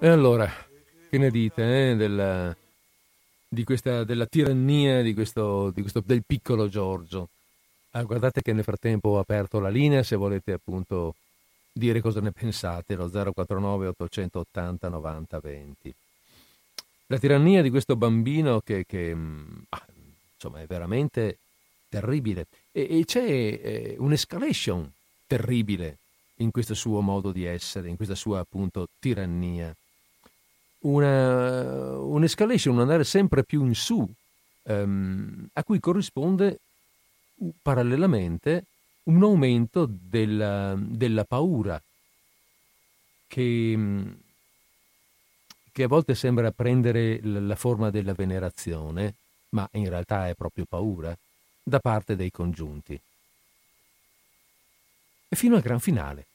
E allora, che ne dite eh, della, di questa, della tirannia di questo, di questo, del piccolo Giorgio? Ah, guardate che nel frattempo ho aperto la linea se volete appunto dire cosa ne pensate, lo 049 880 90 20. La tirannia di questo bambino che, che mm, ah, insomma è veramente terribile e, e c'è eh, un'escalation terribile in questo suo modo di essere, in questa sua appunto tirannia una, un'escalation, un andare sempre più in su, ehm, a cui corrisponde parallelamente un aumento della, della paura che, che, a volte sembra prendere la forma della venerazione, ma in realtà è proprio paura, da parte dei congiunti. E fino al gran finale.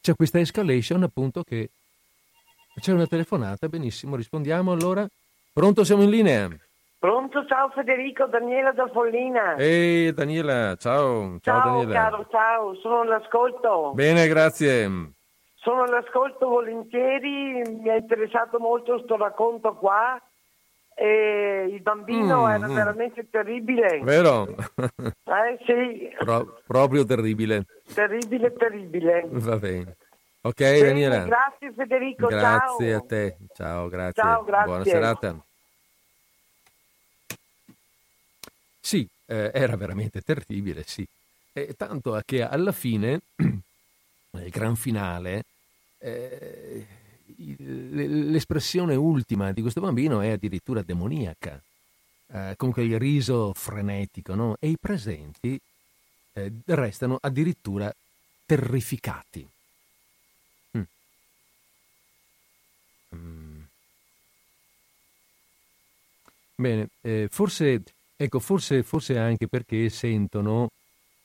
C'è questa escalation appunto che c'è una telefonata, benissimo, rispondiamo allora. Pronto, siamo in linea. Pronto, ciao Federico, Daniela da Follina. Ehi Daniela, ciao. Ciao, ciao Daniela. caro, ciao, sono all'ascolto. Bene, grazie. Sono all'ascolto volentieri, mi è interessato molto questo racconto qua. E il bambino mm, era mm. veramente terribile. Vero? Eh sì. Pro- proprio terribile. Terribile, terribile. Va bene. Ok, Bene, Daniela. Grazie Federico. Grazie ciao. a te. Ciao, grazie. Ciao, grazie. Buona serata. Sì, eh, era veramente terribile, sì. Eh, tanto che alla fine, [clears throat] nel gran finale, eh, l'espressione ultima di questo bambino è addirittura demoniaca. Eh, comunque il riso frenetico, no? E i presenti eh, restano addirittura terrificati. Bene, eh, forse, ecco, forse, forse anche perché sentono,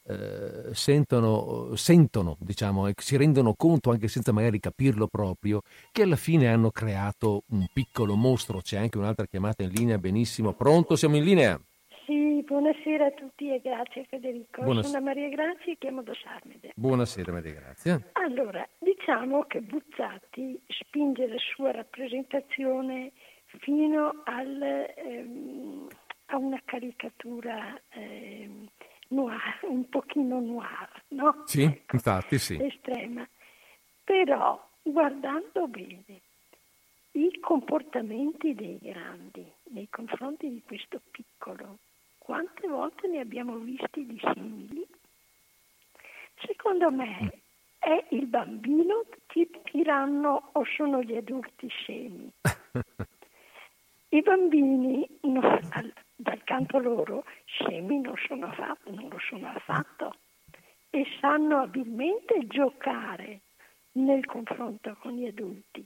eh, sentono, sentono, diciamo, si rendono conto, anche senza magari capirlo proprio, che alla fine hanno creato un piccolo mostro. C'è anche un'altra chiamata in linea, benissimo. Pronto, siamo in linea? Sì, buonasera a tutti e grazie Federico. Buonasera. Sono Maria Grazia e chiamo da Sarmede. Buonasera Maria Grazia. Allora, diciamo che Buzzati spinge la sua rappresentazione fino al, ehm, a una caricatura ehm, noir, un pochino noir, no? Sì, Ecco, infatti sì. Estrema. Però, guardando bene, i comportamenti dei grandi nei confronti di questo piccolo, quante volte ne abbiamo visti di simili? Secondo me è il bambino ti- tiranno o sono gli adulti scemi. [laughs] I bambini, no- al- dal canto loro, scemi non, sono affatto, non lo sono affatto e sanno abilmente giocare nel confronto con gli adulti.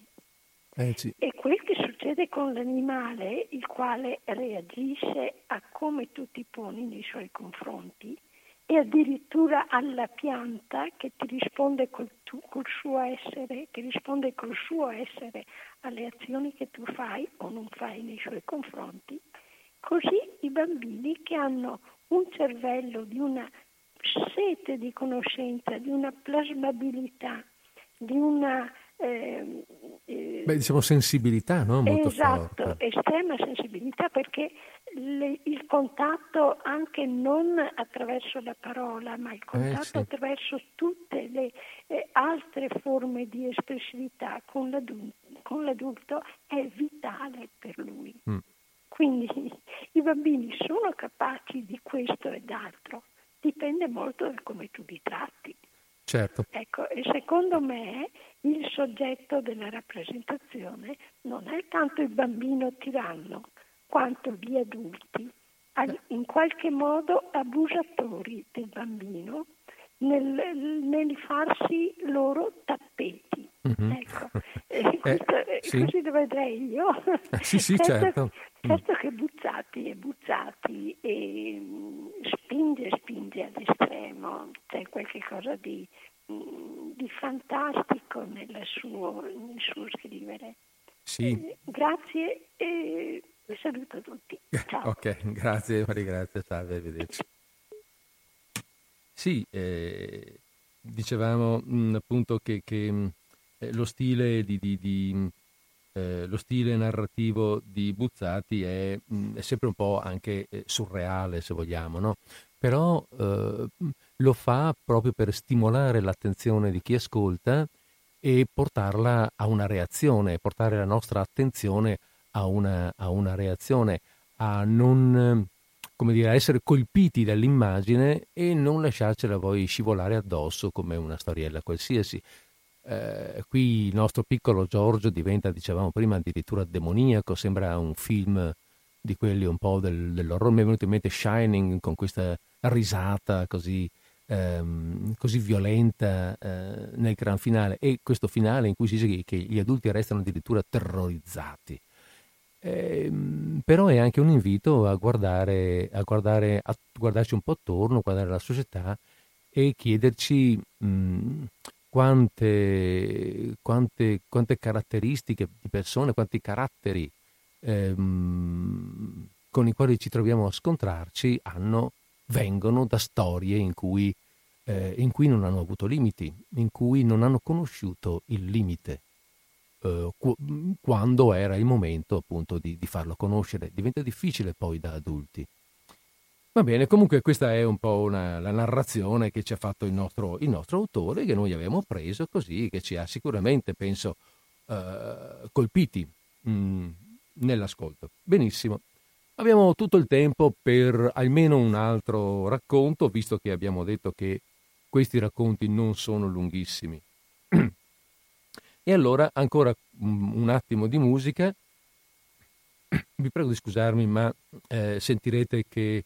Eh, sì. E quel che succede con l'animale, il quale reagisce a come tu ti poni nei suoi confronti, e addirittura alla pianta che ti risponde col, tu- col suo essere, che risponde col suo essere alle azioni che tu fai o non fai nei suoi confronti, così i bambini che hanno un cervello di una sete di conoscenza, di una plasmabilità, di una eh, Beh, diciamo sensibilità, no? Molto esatto, forte. estrema sensibilità perché le- il contatto anche non attraverso la parola, ma il contatto Eh, sì. attraverso tutte le eh, altre forme di espressività con l'adulto, con l'adulto è vitale per lui. Mm. Quindi i bambini sono capaci di questo e d'altro, dipende molto da come tu li tratti. Certo. Ecco, e secondo me il soggetto della rappresentazione non è tanto il bambino tiranno, quanto gli adulti, in qualche modo abusatori del bambino nel, nel farsi loro tappeti. Mhm. Ecco, e questo- Eh, sì. così lo vedrei io. sì, sì, certo. certo che Buzzati e Buzzati e, mm, spinge, spinge all'estremo, c'è qualche cosa di, mm, di fantastico nel suo, nel suo scrivere. Sì. Eh, Grazie e saluto tutti. Ciao. Ok, [laughs] grazie Maria Grazia, salve, arrivederci. Sì, eh, dicevamo mh, appunto che, che, eh, lo, stile di, di- di, mh, eh, lo stile narrativo di Buzzati è, mh, è sempre un po' anche eh, surreale, se vogliamo, no? Però eh, lo fa proprio per stimolare l'attenzione di chi ascolta e portarla a una reazione, portare la nostra attenzione a una, a una reazione, a non, eh, come dire, a essere colpiti dall'immagine e non lasciarcela poi scivolare addosso come una storiella qualsiasi. Eh, qui il nostro piccolo Giorgio diventa, dicevamo prima, addirittura demoniaco, sembra un film di quelli un po' del, dell'orrore. Mi è venuto in mente Shining con questa risata così, ehm, così violenta eh, nel gran finale e questo finale in cui si dice che, gli adulti restano addirittura terrorizzati. Ehm, però è anche un invito a guardare, a guardare, a guardarci un po' attorno, guardare la società e chiederci mh, quante, quante, quante caratteristiche di persone, quanti caratteri ehm, con i quali ci troviamo a scontrarci hanno, vengono da storie in cui, eh, in cui non hanno avuto limiti, in cui non hanno conosciuto il limite eh, qu- quando era il momento appunto di, di farlo conoscere. Diventa difficile poi da adulti. Va bene, comunque questa è un po' una, la narrazione che ci ha fatto il nostro, il nostro autore, che noi abbiamo preso così, che ci ha sicuramente, penso, eh, colpiti mh, nell'ascolto. Benissimo. Abbiamo tutto il tempo per almeno un altro racconto, visto che abbiamo detto che questi racconti non sono lunghissimi. E allora ancora un un attimo di musica. Vi prego di scusarmi, ma eh, sentirete che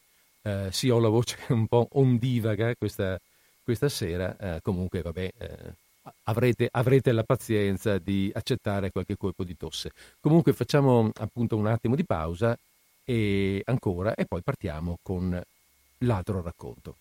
eh, sì, ho la voce un po' ondivaga questa, questa sera. eh, comunque, vabbè, eh, avrete, avrete la pazienza di accettare qualche colpo di tosse. Comunque, facciamo appunto un attimo di pausa e ancora, e poi partiamo con l'altro racconto.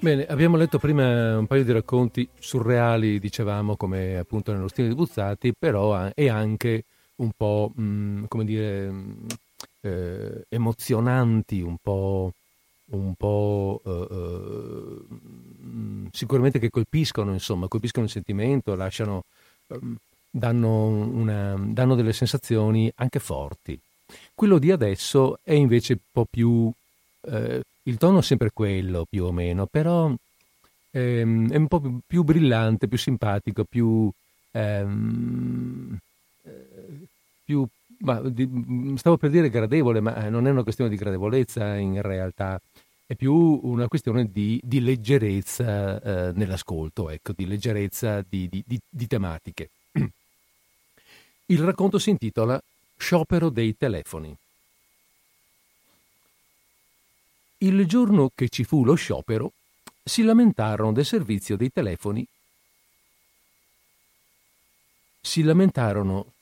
Bene, abbiamo letto prima un paio di racconti surreali, dicevamo, come appunto nello stile di Buzzati, però e anche un po', mh, mm, come dire, mh, eh, emozionanti, un po', un po' eh, eh, sicuramente che colpiscono, insomma, colpiscono il sentimento, lasciano, ehm, danno, una, danno delle sensazioni anche forti. Quello di adesso è invece un po' più eh, il tono è sempre quello più o meno, però ehm, è un po' più brillante, più simpatico, più... Ehm, eh, più ma, di, stavo per dire gradevole, ma non è una questione di gradevolezza in realtà, è più una questione di, di leggerezza eh, nell'ascolto, ecco, di leggerezza di, di tematiche. [clears throat] Il racconto si intitola Sciopero dei telefoni. Il giorno che ci fu lo sciopero, si lamentarono del servizio dei telefoni. Si lamentarono.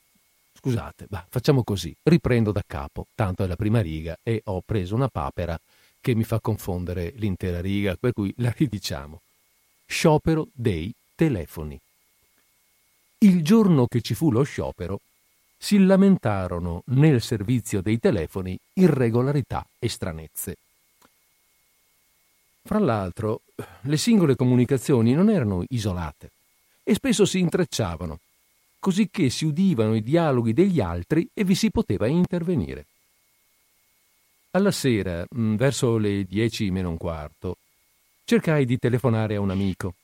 Scusate, bah, facciamo così, riprendo da capo, tanto è la prima riga e ho preso una papera che mi fa confondere l'intera riga, per cui la ridiciamo. Sciopero dei telefoni. Il giorno che ci fu lo sciopero, si lamentarono nel servizio dei telefoni irregolarità e stranezze. Fra l'altro, le singole comunicazioni non erano isolate e spesso si intrecciavano, così che si udivano i dialoghi degli altri e vi si poteva intervenire. Alla sera, mm, verso le dieci meno un quarto, cercai di telefonare a un amico.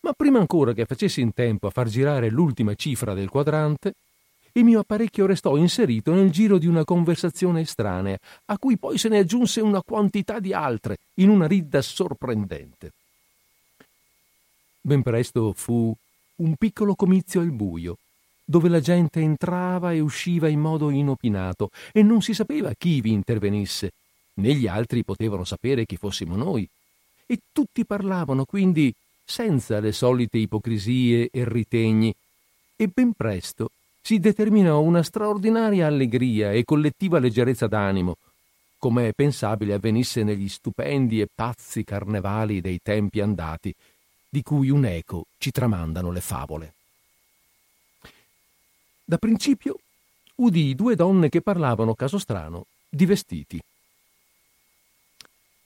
Ma prima ancora che facessi in tempo a far girare l'ultima cifra del quadrante, il mio apparecchio restò inserito nel giro di una conversazione estranea, a cui poi se ne aggiunse una quantità di altre, in una ridda sorprendente. Ben presto fu un piccolo comizio al buio, dove la gente entrava e usciva in modo inopinato e non si sapeva chi vi intervenisse, né gli altri potevano sapere chi fossimo noi. E tutti parlavano quindi senza le solite ipocrisie e ritegni, e ben presto si determinò una straordinaria allegria e collettiva leggerezza d'animo, come è pensabile avvenisse negli stupendi e pazzi carnevali dei tempi andati, di cui un eco ci tramandano le favole. Da principio udii due donne che parlavano, caso strano, di vestiti.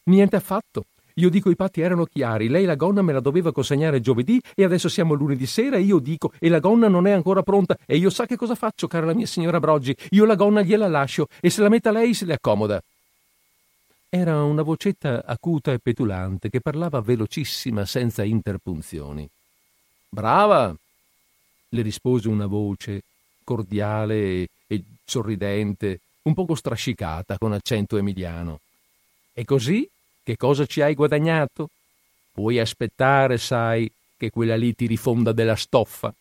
Niente affatto, io dico i patti erano chiari, lei la gonna me la doveva consegnare giovedì e adesso siamo lunedì sera e io dico e la gonna non è ancora pronta e io sa che cosa faccio, cara la mia signora Broggi, io la gonna gliela lascio e se la metta lei se le accomoda. Era una vocetta acuta e petulante che parlava velocissima senza interpunzioni. Brava! le rispose una voce cordiale e, sorridente, un poco strascicata, con accento emiliano. E così che cosa ci hai guadagnato? Puoi aspettare, sai, che quella lì ti rifonda della stoffa.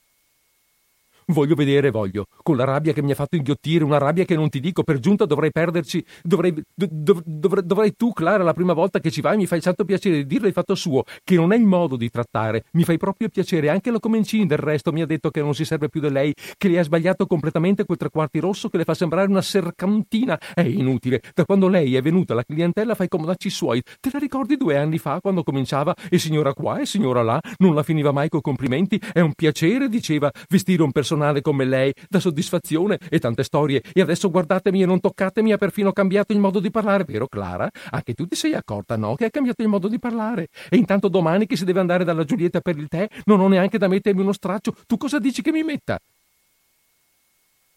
Voglio vedere, voglio, con la rabbia che mi ha fatto inghiottire, una rabbia che non ti dico, per giunta dovrei perderci, dovrei, dov, dov, dovrei tu, Clara, la prima volta che ci vai, mi fai tanto piacere di dirle il fatto suo, che non è il modo di trattare, mi fai proprio piacere, anche la Comencini del resto mi ha detto che non si serve più di lei, che le ha sbagliato completamente quel tre quarti rosso che le fa sembrare una sercantina, è inutile, da quando lei è venuta la clientela fa i comodacci suoi, te la ricordi due anni fa quando cominciava, e signora qua e signora là, non la finiva mai coi complimenti, è un piacere, diceva, vestire un personaggio personale come lei, da soddisfazione e tante storie. E adesso guardatemi e non toccatemi, ha perfino cambiato il modo di parlare, vero Clara? Anche tu ti sei accorta, no? Che ha cambiato il modo di parlare. E intanto domani che si deve andare dalla Giulietta per il tè, non ho neanche da mettermi uno straccio. Tu cosa dici che mi metta?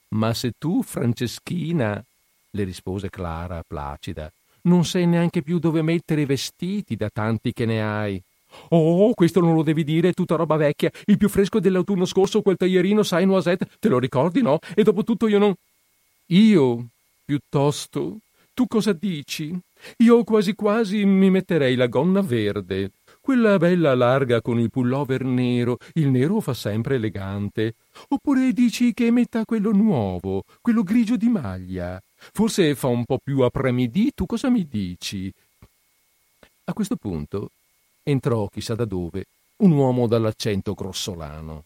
Ma se tu, Franceschina, le rispose Clara, placida, non sai neanche più dove mettere i vestiti da tanti che ne hai. Oh, questo non lo devi dire, è tutta roba vecchia. Il più fresco dell'autunno scorso, quel taglierino, sai, noisette, te lo ricordi, no? E dopo tutto io non... Io, piuttosto, tu cosa dici? Io quasi quasi mi metterei la gonna verde, quella bella larga con il pullover nero, il nero fa sempre elegante. Oppure dici che metta quello nuovo, quello grigio di maglia. Forse fa un po' più a premidì, tu cosa mi dici? A questo punto entrò chissà da dove un uomo dall'accento grossolano.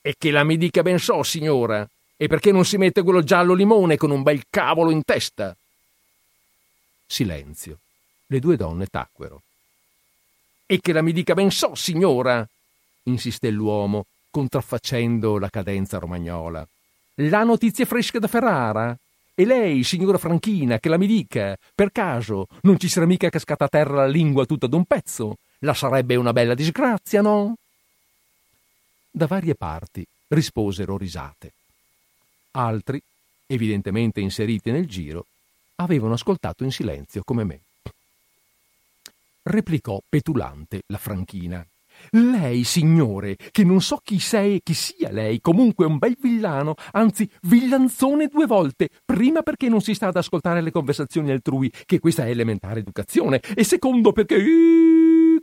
E che la mi dica ben so, signora, e perché non si mette quello giallo limone con un bel cavolo in testa? Silenzio. Le due donne tacquero. E che la mi dica ben so, signora, insisté l'uomo, contraffacendo la cadenza romagnola. La notizia fresca da Ferrara? E lei, signora Franchina, che la mi dica, per caso non ci sarà mica cascata a terra la lingua tutta d'un pezzo? La sarebbe una bella disgrazia, no? Da varie parti risposero risate. Altri, evidentemente inseriti nel giro, avevano ascoltato in silenzio come me. Replicò petulante la Franchina. Lei, signore, che non so chi sei e chi sia lei, comunque un bel villano, anzi villanzone due volte, prima perché non si sta ad ascoltare le conversazioni altrui, che questa è elementare educazione, e secondo perché...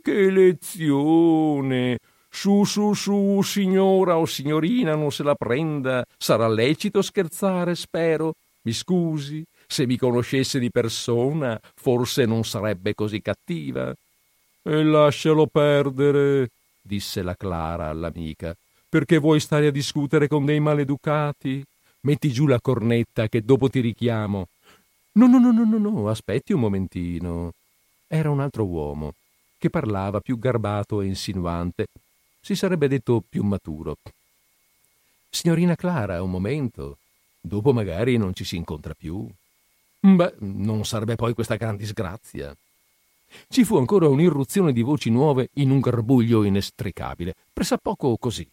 che lezione! Su, su, su, signora o signorina, non se la prenda. Sarà lecito scherzare, spero. Mi scusi, se mi conoscesse di persona, forse non sarebbe così cattiva. E lascialo perdere, disse la Clara all'amica, perché vuoi stare a discutere con dei maleducati? Metti giù la cornetta che dopo ti richiamo. No, no, no, no, no, no, aspetti un momentino. Era un altro uomo, che parlava più garbato e insinuante. Si sarebbe detto più maturo. Signorina Clara, un momento. Dopo magari non ci si incontra più. Beh, non sarebbe poi questa gran disgrazia. Ci fu ancora un'irruzione di voci nuove in un garbuglio inestricabile, pressappoco così.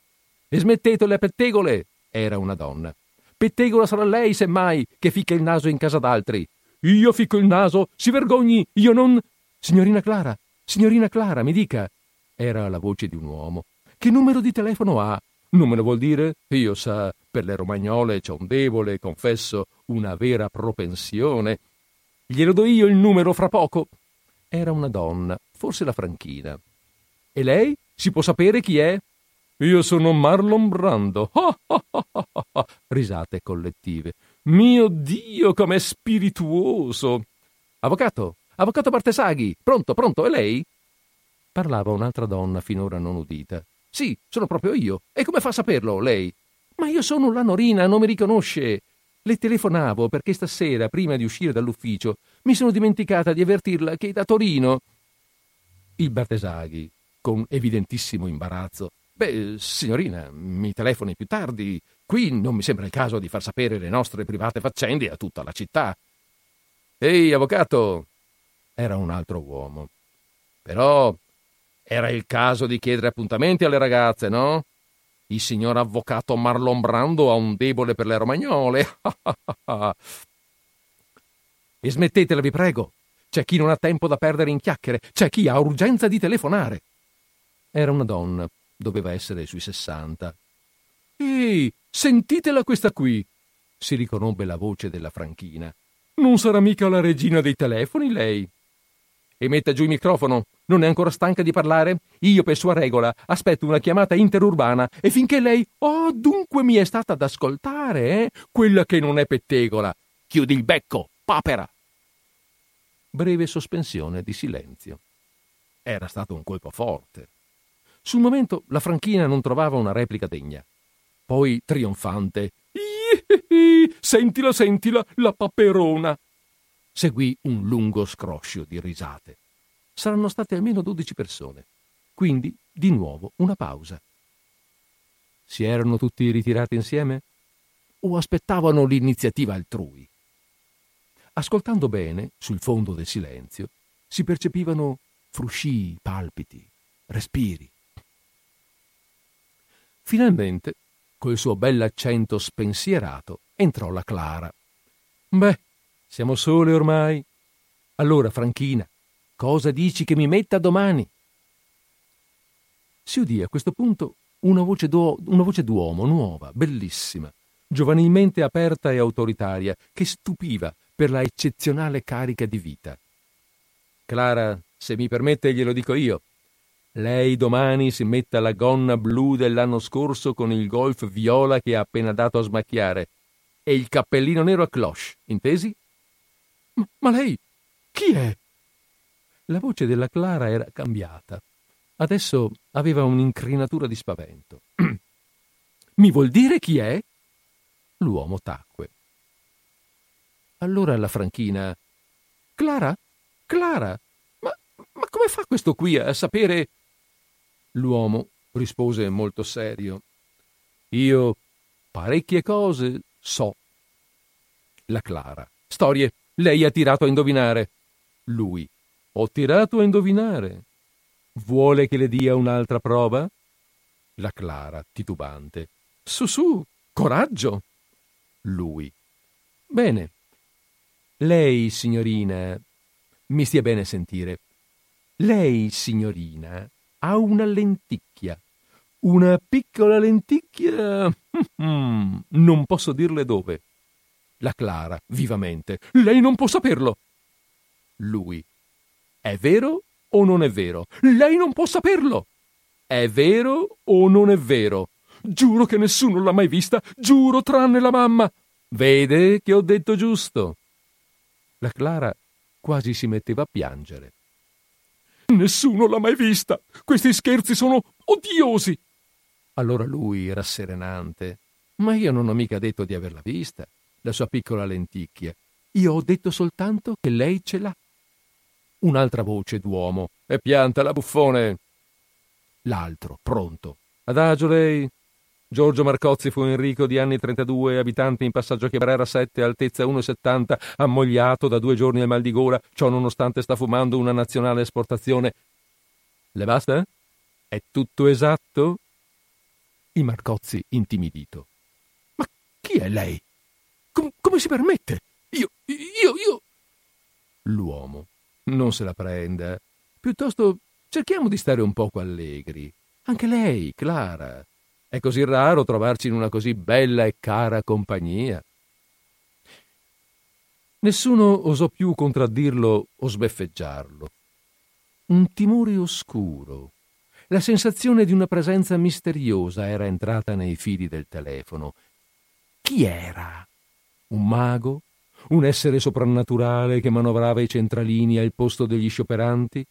E smettete le pettegole! Era una donna. Pettegola sarà lei, semmai, che ficca il naso in casa d'altri. Io ficco il naso, si vergogni, io non. Signorina Clara, signorina Clara, mi dica. Era la voce di un uomo. Che numero di telefono ha? Non me lo vuol dire? Io sa, per le romagnole c'ho un debole, confesso, una vera propensione. Glielo do io il numero fra poco. Era una donna, forse la Franchina. E lei? Si può sapere chi è? Io sono Marlon Brando. [laughs] Risate collettive. Mio Dio, com'è spirituoso! Avvocato, avvocato Bartesaghi, pronto, pronto, è lei? Parlava un'altra donna finora non udita. Sì, sono proprio io. E come fa a saperlo, lei? Ma io sono la Norina, non mi riconosce. Le telefonavo perché stasera, prima di uscire dall'ufficio, mi sono dimenticata di avvertirla che da Torino. Il Bartesaghi, con evidentissimo imbarazzo. Beh, signorina, mi telefoni più tardi. Qui non mi sembra il caso di far sapere le nostre private faccende a tutta la città. Ehi, avvocato! Era un altro uomo. Però era il caso di chiedere appuntamenti alle ragazze, no? Il signor avvocato Marlon Brando ha un debole per le romagnole. [laughs] e smettetela, vi prego. C'è chi non ha tempo da perdere in chiacchiere, c'è chi ha urgenza di telefonare. Era una donna, doveva essere sui sessanta. Ehi, sentitela questa qui! si riconobbe la voce della Franchina. Non sarà mica la regina dei telefoni, lei? E metta giù il microfono. Non è ancora stanca di parlare? Io, per sua regola, aspetto una chiamata interurbana e finché lei... Oh, dunque mi è stata ad ascoltare, eh? Quella che non è pettegola. Chiudi il becco, papera! Breve sospensione di silenzio. Era stato un colpo forte. Sul momento la Franchina non trovava una replica degna. Poi, trionfante, sentila, sentila, la paperona! Seguì un lungo scroscio di risate. Saranno state almeno dodici persone. Quindi, di nuovo, una pausa. Si erano tutti ritirati insieme? O aspettavano l'iniziativa altrui? Ascoltando bene, sul fondo del silenzio, si percepivano fruscii, palpiti, respiri. Finalmente, col suo bell'accento spensierato, entrò la Clara. Beh, siamo sole ormai. Allora, Franchina, cosa dici che mi metta domani? Si udì a questo punto una voce, una voce d'uomo nuova, bellissima, giovanilmente aperta e autoritaria, che stupiva per la eccezionale carica di vita. Clara, se mi permette glielo dico io. Lei domani si metta la gonna blu dell'anno scorso con il golf viola che ha appena dato a smacchiare e il cappellino nero a cloche, intesi? Ma, ma lei chi è? La voce della Clara era cambiata. Adesso aveva un'incrinatura di spavento. [clears throat] Mi vuol dire chi è? L'uomo tacque. Allora la Franchina. Clara? Clara? Ma, Ma come fa questo qui a sapere? L'uomo rispose molto serio. Io parecchie cose so. La Clara. Storie. Lei ha tirato a indovinare. Lui. Ho tirato a indovinare. Vuole che le dia un'altra prova? La Clara, titubante. Su, su, coraggio. Lui. Bene. Lei, signorina, mi stia bene a sentire. Lei, signorina, ha una lenticchia. Una piccola lenticchia. [laughs] non posso dirle dove. La Clara, vivamente. Lei non può saperlo. Lui. È vero o non è vero? Lei non può saperlo. È vero o non è vero? Giuro che nessuno l'ha mai vista, giuro tranne la mamma. Vede che ho detto giusto. La Clara quasi si metteva a piangere. Nessuno l'ha mai vista. Questi scherzi sono odiosi. Allora lui, rasserenante, ma io non ho mica detto di averla vista, la sua piccola lenticchia. Io ho detto soltanto che lei ce l'ha. Un'altra voce d'uomo. E pianta la buffone. L'altro, pronto. Adagio lei. Giorgio Marcozzi fu Enrico di anni 32, abitante in passaggio Chiabrera 7, altezza 1,70, ammogliato da due giorni al mal di gola, ciò nonostante sta fumando una nazionale esportazione. Le basta? È tutto esatto? Il Marcozzi intimidito. Ma chi è lei? Com- come si permette? Io, io, io. L'uomo. Non se la prenda. Piuttosto cerchiamo di stare un poco allegri. Anche lei, Clara. È così raro trovarci in una così bella e cara compagnia. Nessuno osò più contraddirlo o sbeffeggiarlo. Un timore oscuro, la sensazione di una presenza misteriosa era entrata nei fili del telefono. Chi era? Un mago? Un essere soprannaturale che manovrava i centralini al posto degli scioperanti?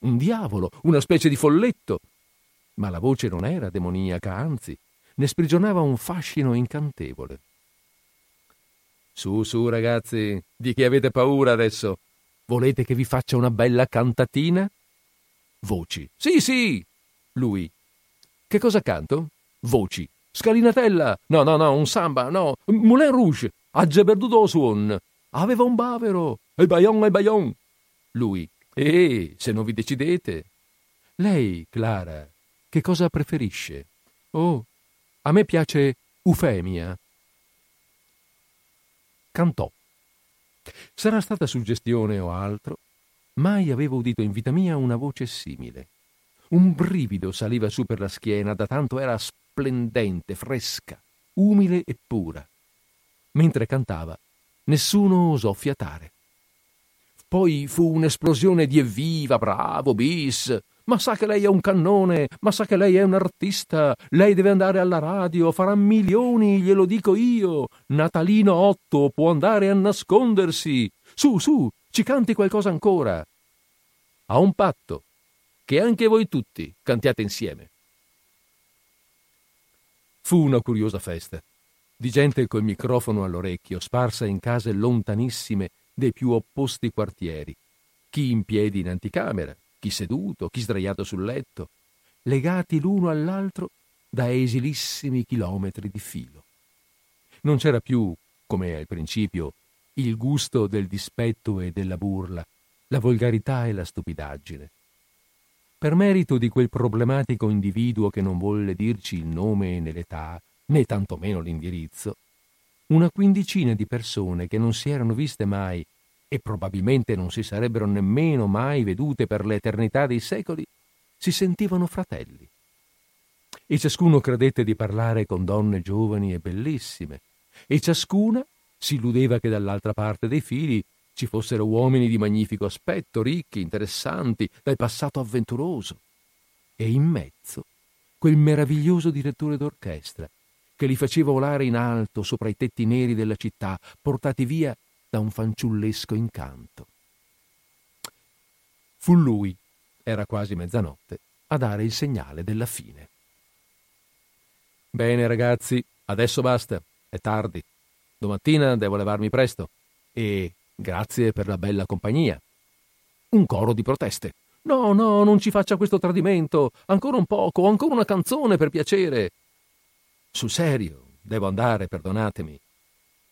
Un diavolo, una specie di folletto, ma la voce non era demoniaca, anzi, ne sprigionava un fascino incantevole. Su, su, ragazzi, di chi avete paura adesso? Volete che vi faccia una bella cantatina? Voci. Sì, sì. Lui. Che cosa canto? Voci. Scalinatella. No, no, no, un samba, no. Moulin Rouge. Agge perduto suon. Aveva un bavero. E bayon, e bayon. Lui. Eh, se non vi decidete. Lei, Clara, che cosa preferisce? Oh, a me piace Eufemia. Cantò. Sarà stata suggestione o altro? Mai avevo udito in vita mia una voce simile. Un brivido saliva su per la schiena, da tanto era splendente, fresca, umile e pura. Mentre cantava, nessuno osò fiatare. Poi fu un'esplosione di evviva, bravo, bis, ma sa che lei è un cannone, ma sa che lei è un artista, lei deve andare alla radio, farà milioni, glielo dico io. Natalino Otto può andare a nascondersi. Su, su, ci canti qualcosa ancora. Ha un patto, che anche voi tutti cantiate insieme. Fu una curiosa festa, di gente col microfono all'orecchio, sparsa in case lontanissime dei più opposti quartieri, chi in piedi in anticamera, chi seduto, chi sdraiato sul letto, legati l'uno all'altro da esilissimi chilometri di filo. Non c'era più, come al principio, il gusto del dispetto e della burla, la volgarità e la stupidaggine. Per merito di quel problematico individuo che non volle dirci il nome né l'età, né tantomeno l'indirizzo, una quindicina di persone che non si erano viste mai e probabilmente non si sarebbero nemmeno mai vedute per l'eternità dei secoli, si sentivano fratelli. E ciascuno credette di parlare con donne giovani e bellissime, e ciascuna si illudeva che dall'altra parte dei fili ci fossero uomini di magnifico aspetto, ricchi, interessanti, dal passato avventuroso. E in mezzo quel meraviglioso direttore d'orchestra che li faceva volare in alto sopra i tetti neri della città, portati via da un fanciullesco incanto. Fu lui, era quasi mezzanotte, a dare il segnale della fine. Bene ragazzi, adesso basta, è tardi. Domattina devo levarmi presto e grazie per la bella compagnia. Un coro di proteste. No, no, non ci faccia questo tradimento. Ancora un poco, ancora una canzone per piacere. Sul serio, devo andare, perdonatemi.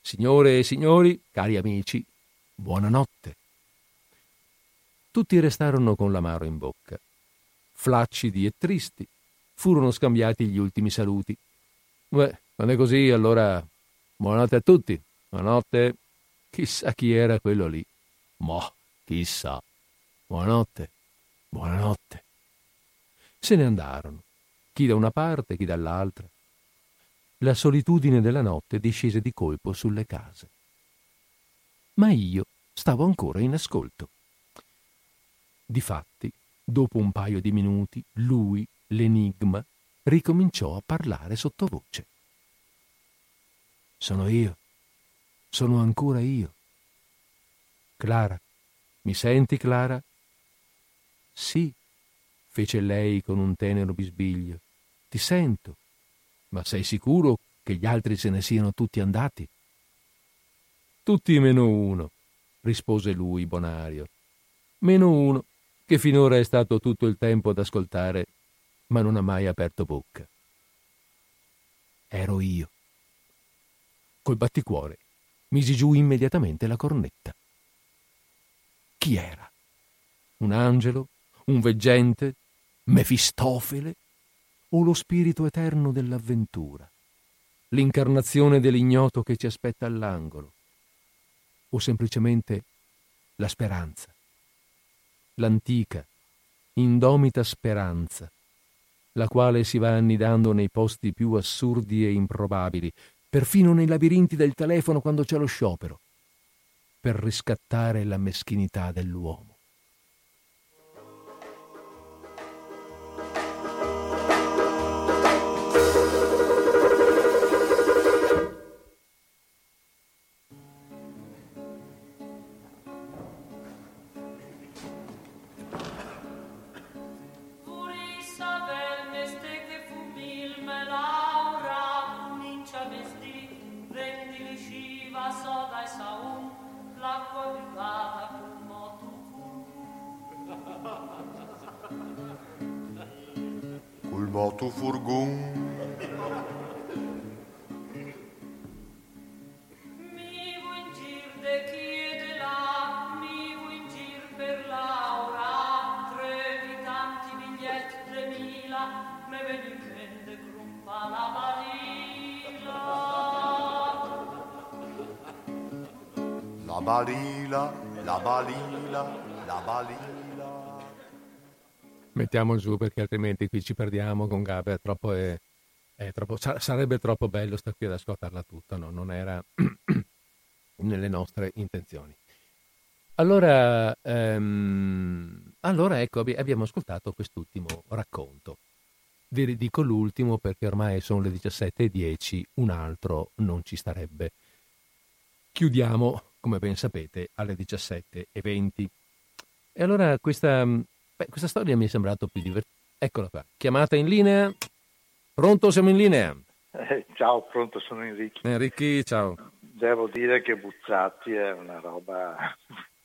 Signore e signori, cari amici, buonanotte. Tutti restarono con l'amaro in bocca. Flaccidi e tristi, furono scambiati gli ultimi saluti. Beh, quando è così, allora buonanotte a tutti. Buonanotte. Chissà chi era quello lì. Mo, chissà. Buonanotte. Buonanotte. Se ne andarono, chi da una parte, chi dall'altra. La solitudine della notte discese di colpo sulle case. Ma io stavo ancora in ascolto. Difatti, dopo un paio di minuti, lui, l'enigma, ricominciò a parlare sottovoce. Sono io. Sono ancora io. Clara, mi senti, Clara? Sì, fece lei con un tenero bisbiglio. Ti sento. Ma sei sicuro che gli altri se ne siano tutti andati? Tutti meno uno, rispose lui, bonario. Meno uno, che finora è stato tutto il tempo ad ascoltare, ma non ha mai aperto bocca. Ero io. Col batticuore misi giù immediatamente la cornetta. Chi era? Un angelo? un veggente, Mefistofele o lo spirito eterno dell'avventura, l'incarnazione dell'ignoto che ci aspetta all'angolo, o semplicemente la speranza, l'antica, indomita speranza, la quale si va annidando nei posti più assurdi e improbabili, perfino nei labirinti del telefono quando c'è lo sciopero, per riscattare la meschinità dell'uomo. Mettiamo giù perché altrimenti qui ci perdiamo con Gabe, è troppo, è, è troppo, sarebbe troppo bello stare qui ad ascoltarla tutta, no? non era [clears throat] nelle nostre intenzioni. Allora, ehm, allora ecco, abbiamo ascoltato quest'ultimo racconto. Vi dico l'ultimo perché ormai sono le 17.10, un altro non ci starebbe. Chiudiamo, come ben sapete, alle 17.20. E allora questa, Beh, questa storia mi è sembrata più divertente. Eccola qua, chiamata in linea. Pronto, siamo in linea. Eh, ciao, pronto, sono Enrico. Enrico, ciao. Devo dire che Buzzati è una roba...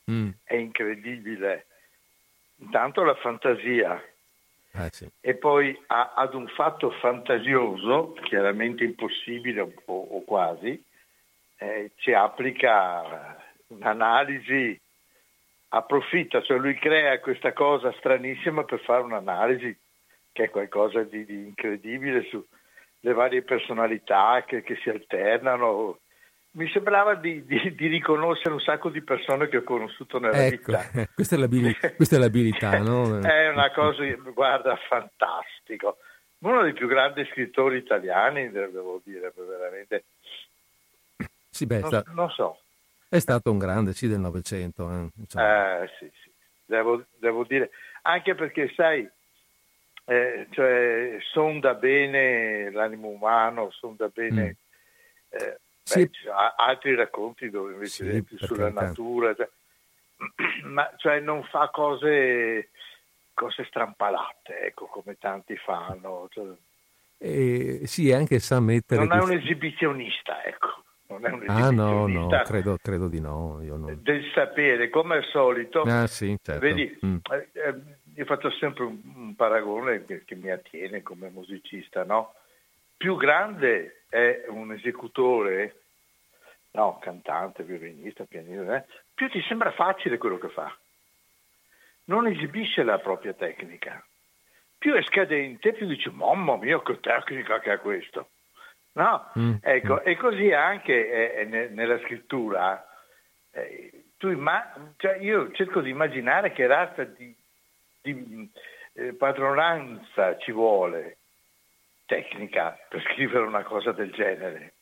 Mm. è incredibile. Intanto la fantasia. Eh, sì. E poi a, ad un fatto fantasioso, chiaramente impossibile o, o quasi, eh, ci applica un'analisi approfitta, cioè lui crea questa cosa stranissima per fare un'analisi che è qualcosa di, di incredibile sulle varie personalità che, che, si alternano. Mi sembrava di, di, di, riconoscere un sacco di persone che ho conosciuto nella ecco, vita. [laughs] Questa è, l'abilità, [laughs] questa è l'abilità no? è una cosa, guarda, fantastico. Uno dei più grandi scrittori italiani, devo dire, veramente. Sì, beh, non, sta... non so. È stato un grande, sì, del Novecento. Eh, eh sì, sì. Devo, devo, dire, anche perché sai, eh, cioè, sonda bene l'animo umano, sonda bene... Mm. Eh, beh, altri racconti dove invece sì, più sulla carità. natura, cioè, [clears throat] ma cioè non fa cose, cose strampalate, ecco, come tanti fanno. Cioè, eh, sì, anche sa mettere... Non è un esibizionista, ecco non è un Ah no, no, credo, credo di no. Non... Del sapere, come al solito. Ah sì, certo. Vedi, mm. eh, eh, io faccio sempre un, un paragone che, che, mi attiene come musicista, no? Più grande è un esecutore, no, cantante, violinista, pianista, eh, più ti sembra facile quello che fa. Non esibisce la propria tecnica. Più è scadente, più dici, mamma mia, che tecnica che ha questo. No? Mm. Ecco, e così anche eh, nella scrittura. Eh, imma- cioè io cerco di immaginare che razza di, di eh, padronanza ci vuole tecnica per [laughs] scrivere una cosa del genere.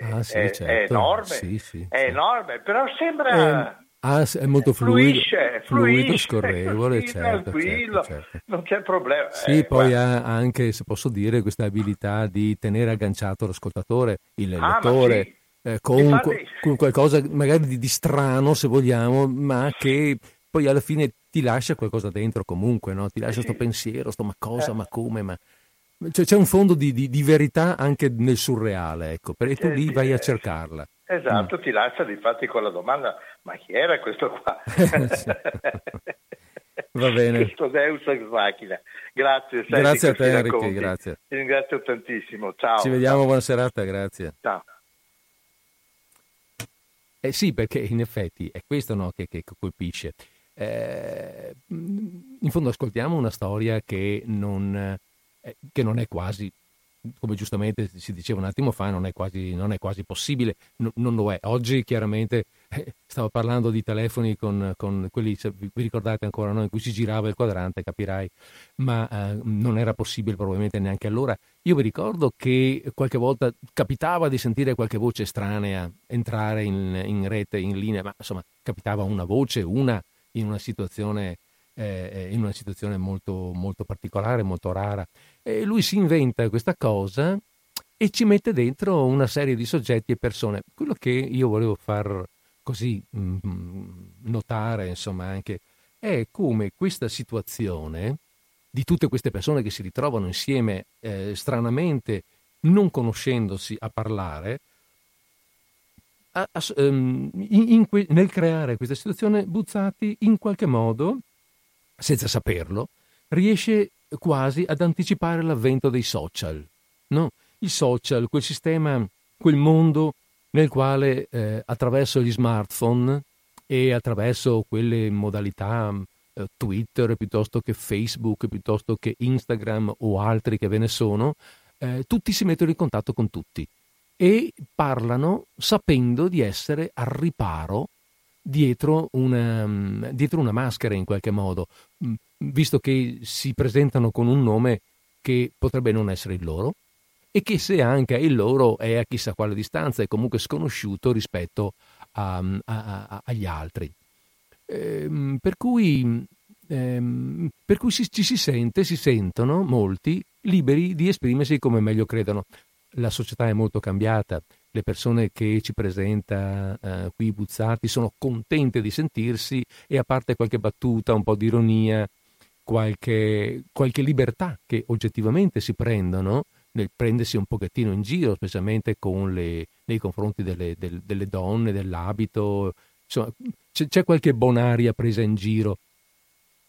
Ah, sì, certo. è enorme, sì, sì, è enorme, però sembra... Eh, ah, è molto fluido, fluisce, fluido scorrevole, così, certo, tranquillo, certo, certo. non c'è problema. Sì, eh, poi guarda. ha anche, se posso dire, questa abilità di tenere agganciato l'ascoltatore, il ah, lettore. Sì. Eh, con, Infatti... con, qualcosa magari di, di, strano se vogliamo, ma che poi alla fine ti lascia qualcosa dentro comunque, no? ti lascia questo sì. pensiero, sto ma cosa, eh. ma come, ma... Cioè, c'è un fondo di, di, di, verità anche nel surreale, ecco, perché tu lì vai a cercarla. Esatto, mm. ti lascia di fatti con la domanda, ma chi era questo qua? [laughs] Va bene. Questo Deus ex machina. Grazie. Grazie a te Enrico, grazie. Ti ringrazio tantissimo, ciao. Ci vediamo, ciao. buona serata, grazie. Ciao. Eh sì, perché in effetti è questo no, che, che colpisce. Eh, in fondo ascoltiamo una storia che non, eh, che non è quasi come giustamente si diceva un attimo fa, non è quasi, non è quasi possibile, no, non lo è. Oggi chiaramente [laughs] eh, stavo parlando di telefoni con, con, quelli, se vi ricordate ancora, no? in cui si girava il quadrante, capirai, ma eh, non era possibile probabilmente neanche allora. Io vi ricordo che qualche volta capitava di sentire qualche voce estranea entrare in, in rete, in linea, ma insomma capitava una voce, una in una situazione, eh, in una situazione molto, molto particolare, molto rara. E lui si inventa questa cosa e ci mette dentro una serie di soggetti e persone. Quello che io volevo far così mm, notare, insomma, anche è come questa situazione di tutte queste persone che si ritrovano insieme eh, stranamente, non conoscendosi a parlare, a, a, um, in, in que- nel creare questa situazione, Buzzati in qualche modo, senza saperlo, riesce quasi ad anticipare l'avvento dei social. No? I social, quel sistema, quel mondo nel quale eh, attraverso gli smartphone e attraverso quelle modalità eh, Twitter piuttosto che Facebook, piuttosto che Instagram o altri che ve ne sono, eh, tutti si mettono in contatto con tutti e parlano sapendo di essere al riparo dietro una, dietro una maschera in qualche modo, mm, visto che si presentano con un nome che potrebbe non essere il loro e che se anche il loro è a chissà quale distanza, è comunque sconosciuto rispetto a, a, a, agli altri. Ehm, per cui, ehm, per cui si, ci si sente, si sentono molti liberi di esprimersi come meglio credono la società è molto cambiata, le persone che ci presenta eh, qui Buzzati sono contente di sentirsi e a parte qualche battuta, un po' di ironia, qualche, qualche libertà che oggettivamente si prendono nel prendersi un pochettino in giro, specialmente le, nei confronti delle, del, delle, donne, dell'abito, insomma c'è, c'è, qualche bonaria presa in giro,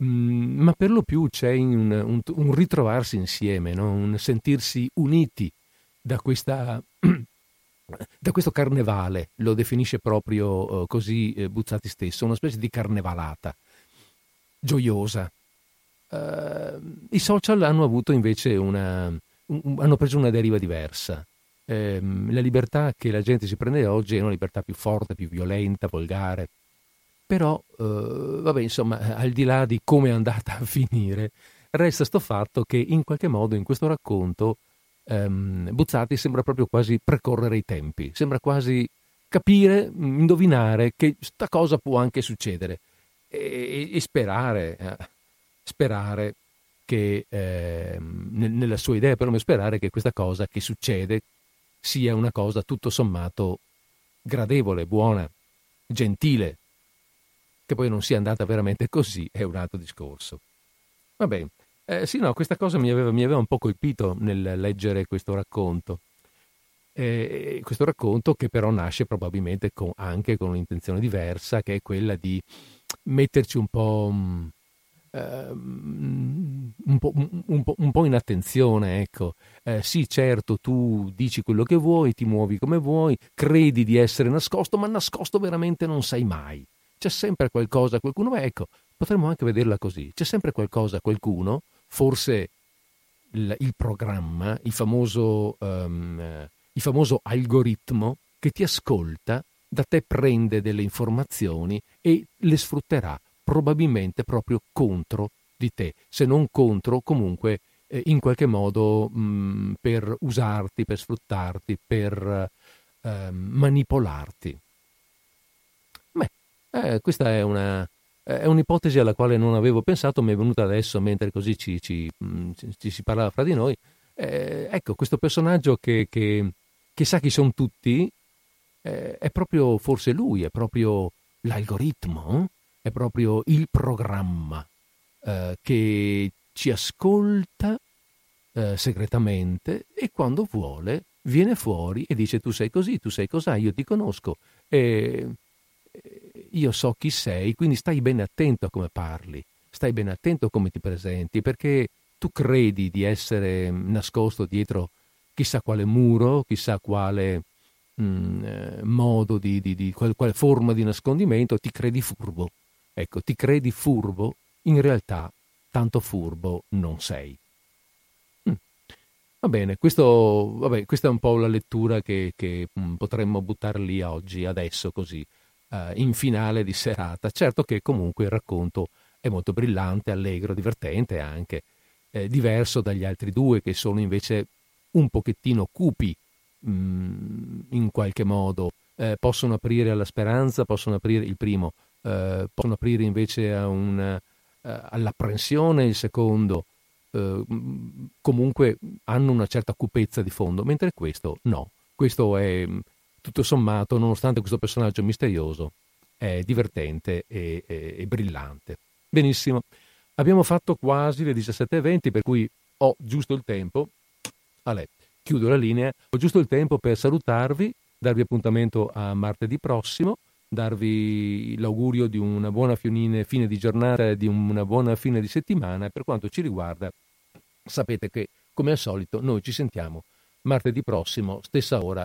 mm, ma per lo più c'è un, un, un ritrovarsi insieme, no? un sentirsi uniti da, questa, [clears throat] da questo carnevale, lo definisce proprio uh, così eh, Buzzati stesso, una specie di carnevalata, gioiosa. Uh, I social hanno avuto invece una, un, hanno preso una deriva diversa. Eh, la libertà che la gente si prende oggi è una libertà più forte, più violenta, volgare. Però, eh, vabbè, insomma, al di là di come è andata a finire, resta sto fatto che in qualche modo in questo racconto ehm, Buzzati sembra proprio quasi precorrere i tempi, sembra quasi capire, indovinare che sta cosa può anche succedere e, e sperare, eh, sperare che eh, nella sua idea però sperare che questa cosa che succede sia una cosa tutto sommato gradevole, buona, gentile. Che poi non sia andata veramente così è un altro discorso. Va bene. Eh, sì, no, questa cosa mi aveva, mi aveva, un po' colpito nel leggere questo racconto. Eh, questo racconto che però nasce probabilmente con, anche con un'intenzione diversa, che è quella di metterci un po', Ehm, un, po', un, po', un, po', in attenzione, ecco. Eh, sì, certo, tu dici quello che vuoi, ti muovi come vuoi, credi di essere nascosto, ma nascosto veramente non sei mai. C'è sempre qualcosa, qualcuno, beh, ecco, potremmo anche vederla così. C'è sempre qualcosa, qualcuno, forse il, il programma, il famoso, um, il famoso algoritmo che ti ascolta, da te prende delle informazioni e le sfrutterà probabilmente proprio contro di te, se non contro comunque eh, in qualche modo mh, mm, per usarti, per sfruttarti, per eh, manipolarti. Beh, eh, questa è, una, è, un'ipotesi alla quale non avevo pensato, mi è venuta adesso mentre così ci, ci, mm, ci, si parlava fra di noi. Eh, ecco, questo personaggio che, che, che sa chi sono tutti eh, è proprio forse lui, è proprio l'algoritmo è proprio il programma eh, che ci ascolta eh, segretamente e quando vuole viene fuori e dice tu sei così, tu sei cos'hai, io ti conosco e io so chi sei, quindi stai bene attento a come parli, stai bene attento a come ti presenti, perché tu credi di essere nascosto dietro chissà quale muro, chissà quale mh, mm, eh, modo di, di, di quale, quale forma di nascondimento, ti credi furbo. Ecco, ti credi furbo, in realtà tanto furbo non sei. Mm. Va bene, questo, vabbè, questa è un po' la lettura che, che mm, potremmo buttar lì oggi, adesso così, eh, in finale di serata. Certo che comunque il racconto è molto brillante, allegro, divertente anche, eh, diverso dagli altri due che sono invece un pochettino cupi mm, in qualche modo. Eh, possono aprire alla speranza, possono aprire il primo, eh, possono aprire invece a un, eh, all'apprensione, il secondo eh, comunque hanno una certa cupezza di fondo, mentre questo no. Questo è tutto sommato, nonostante questo personaggio misterioso, è divertente e, e, e brillante. Benissimo, abbiamo fatto quasi le 17.20, per cui ho giusto il tempo. Ale, chiudo la linea, ho giusto il tempo per salutarvi, darvi appuntamento a martedì prossimo darvi l'augurio di una buona fine di giornata e di una buona fine di settimana. Per quanto ci riguarda, sapete che, come al solito, noi ci sentiamo martedì prossimo, stessa ora,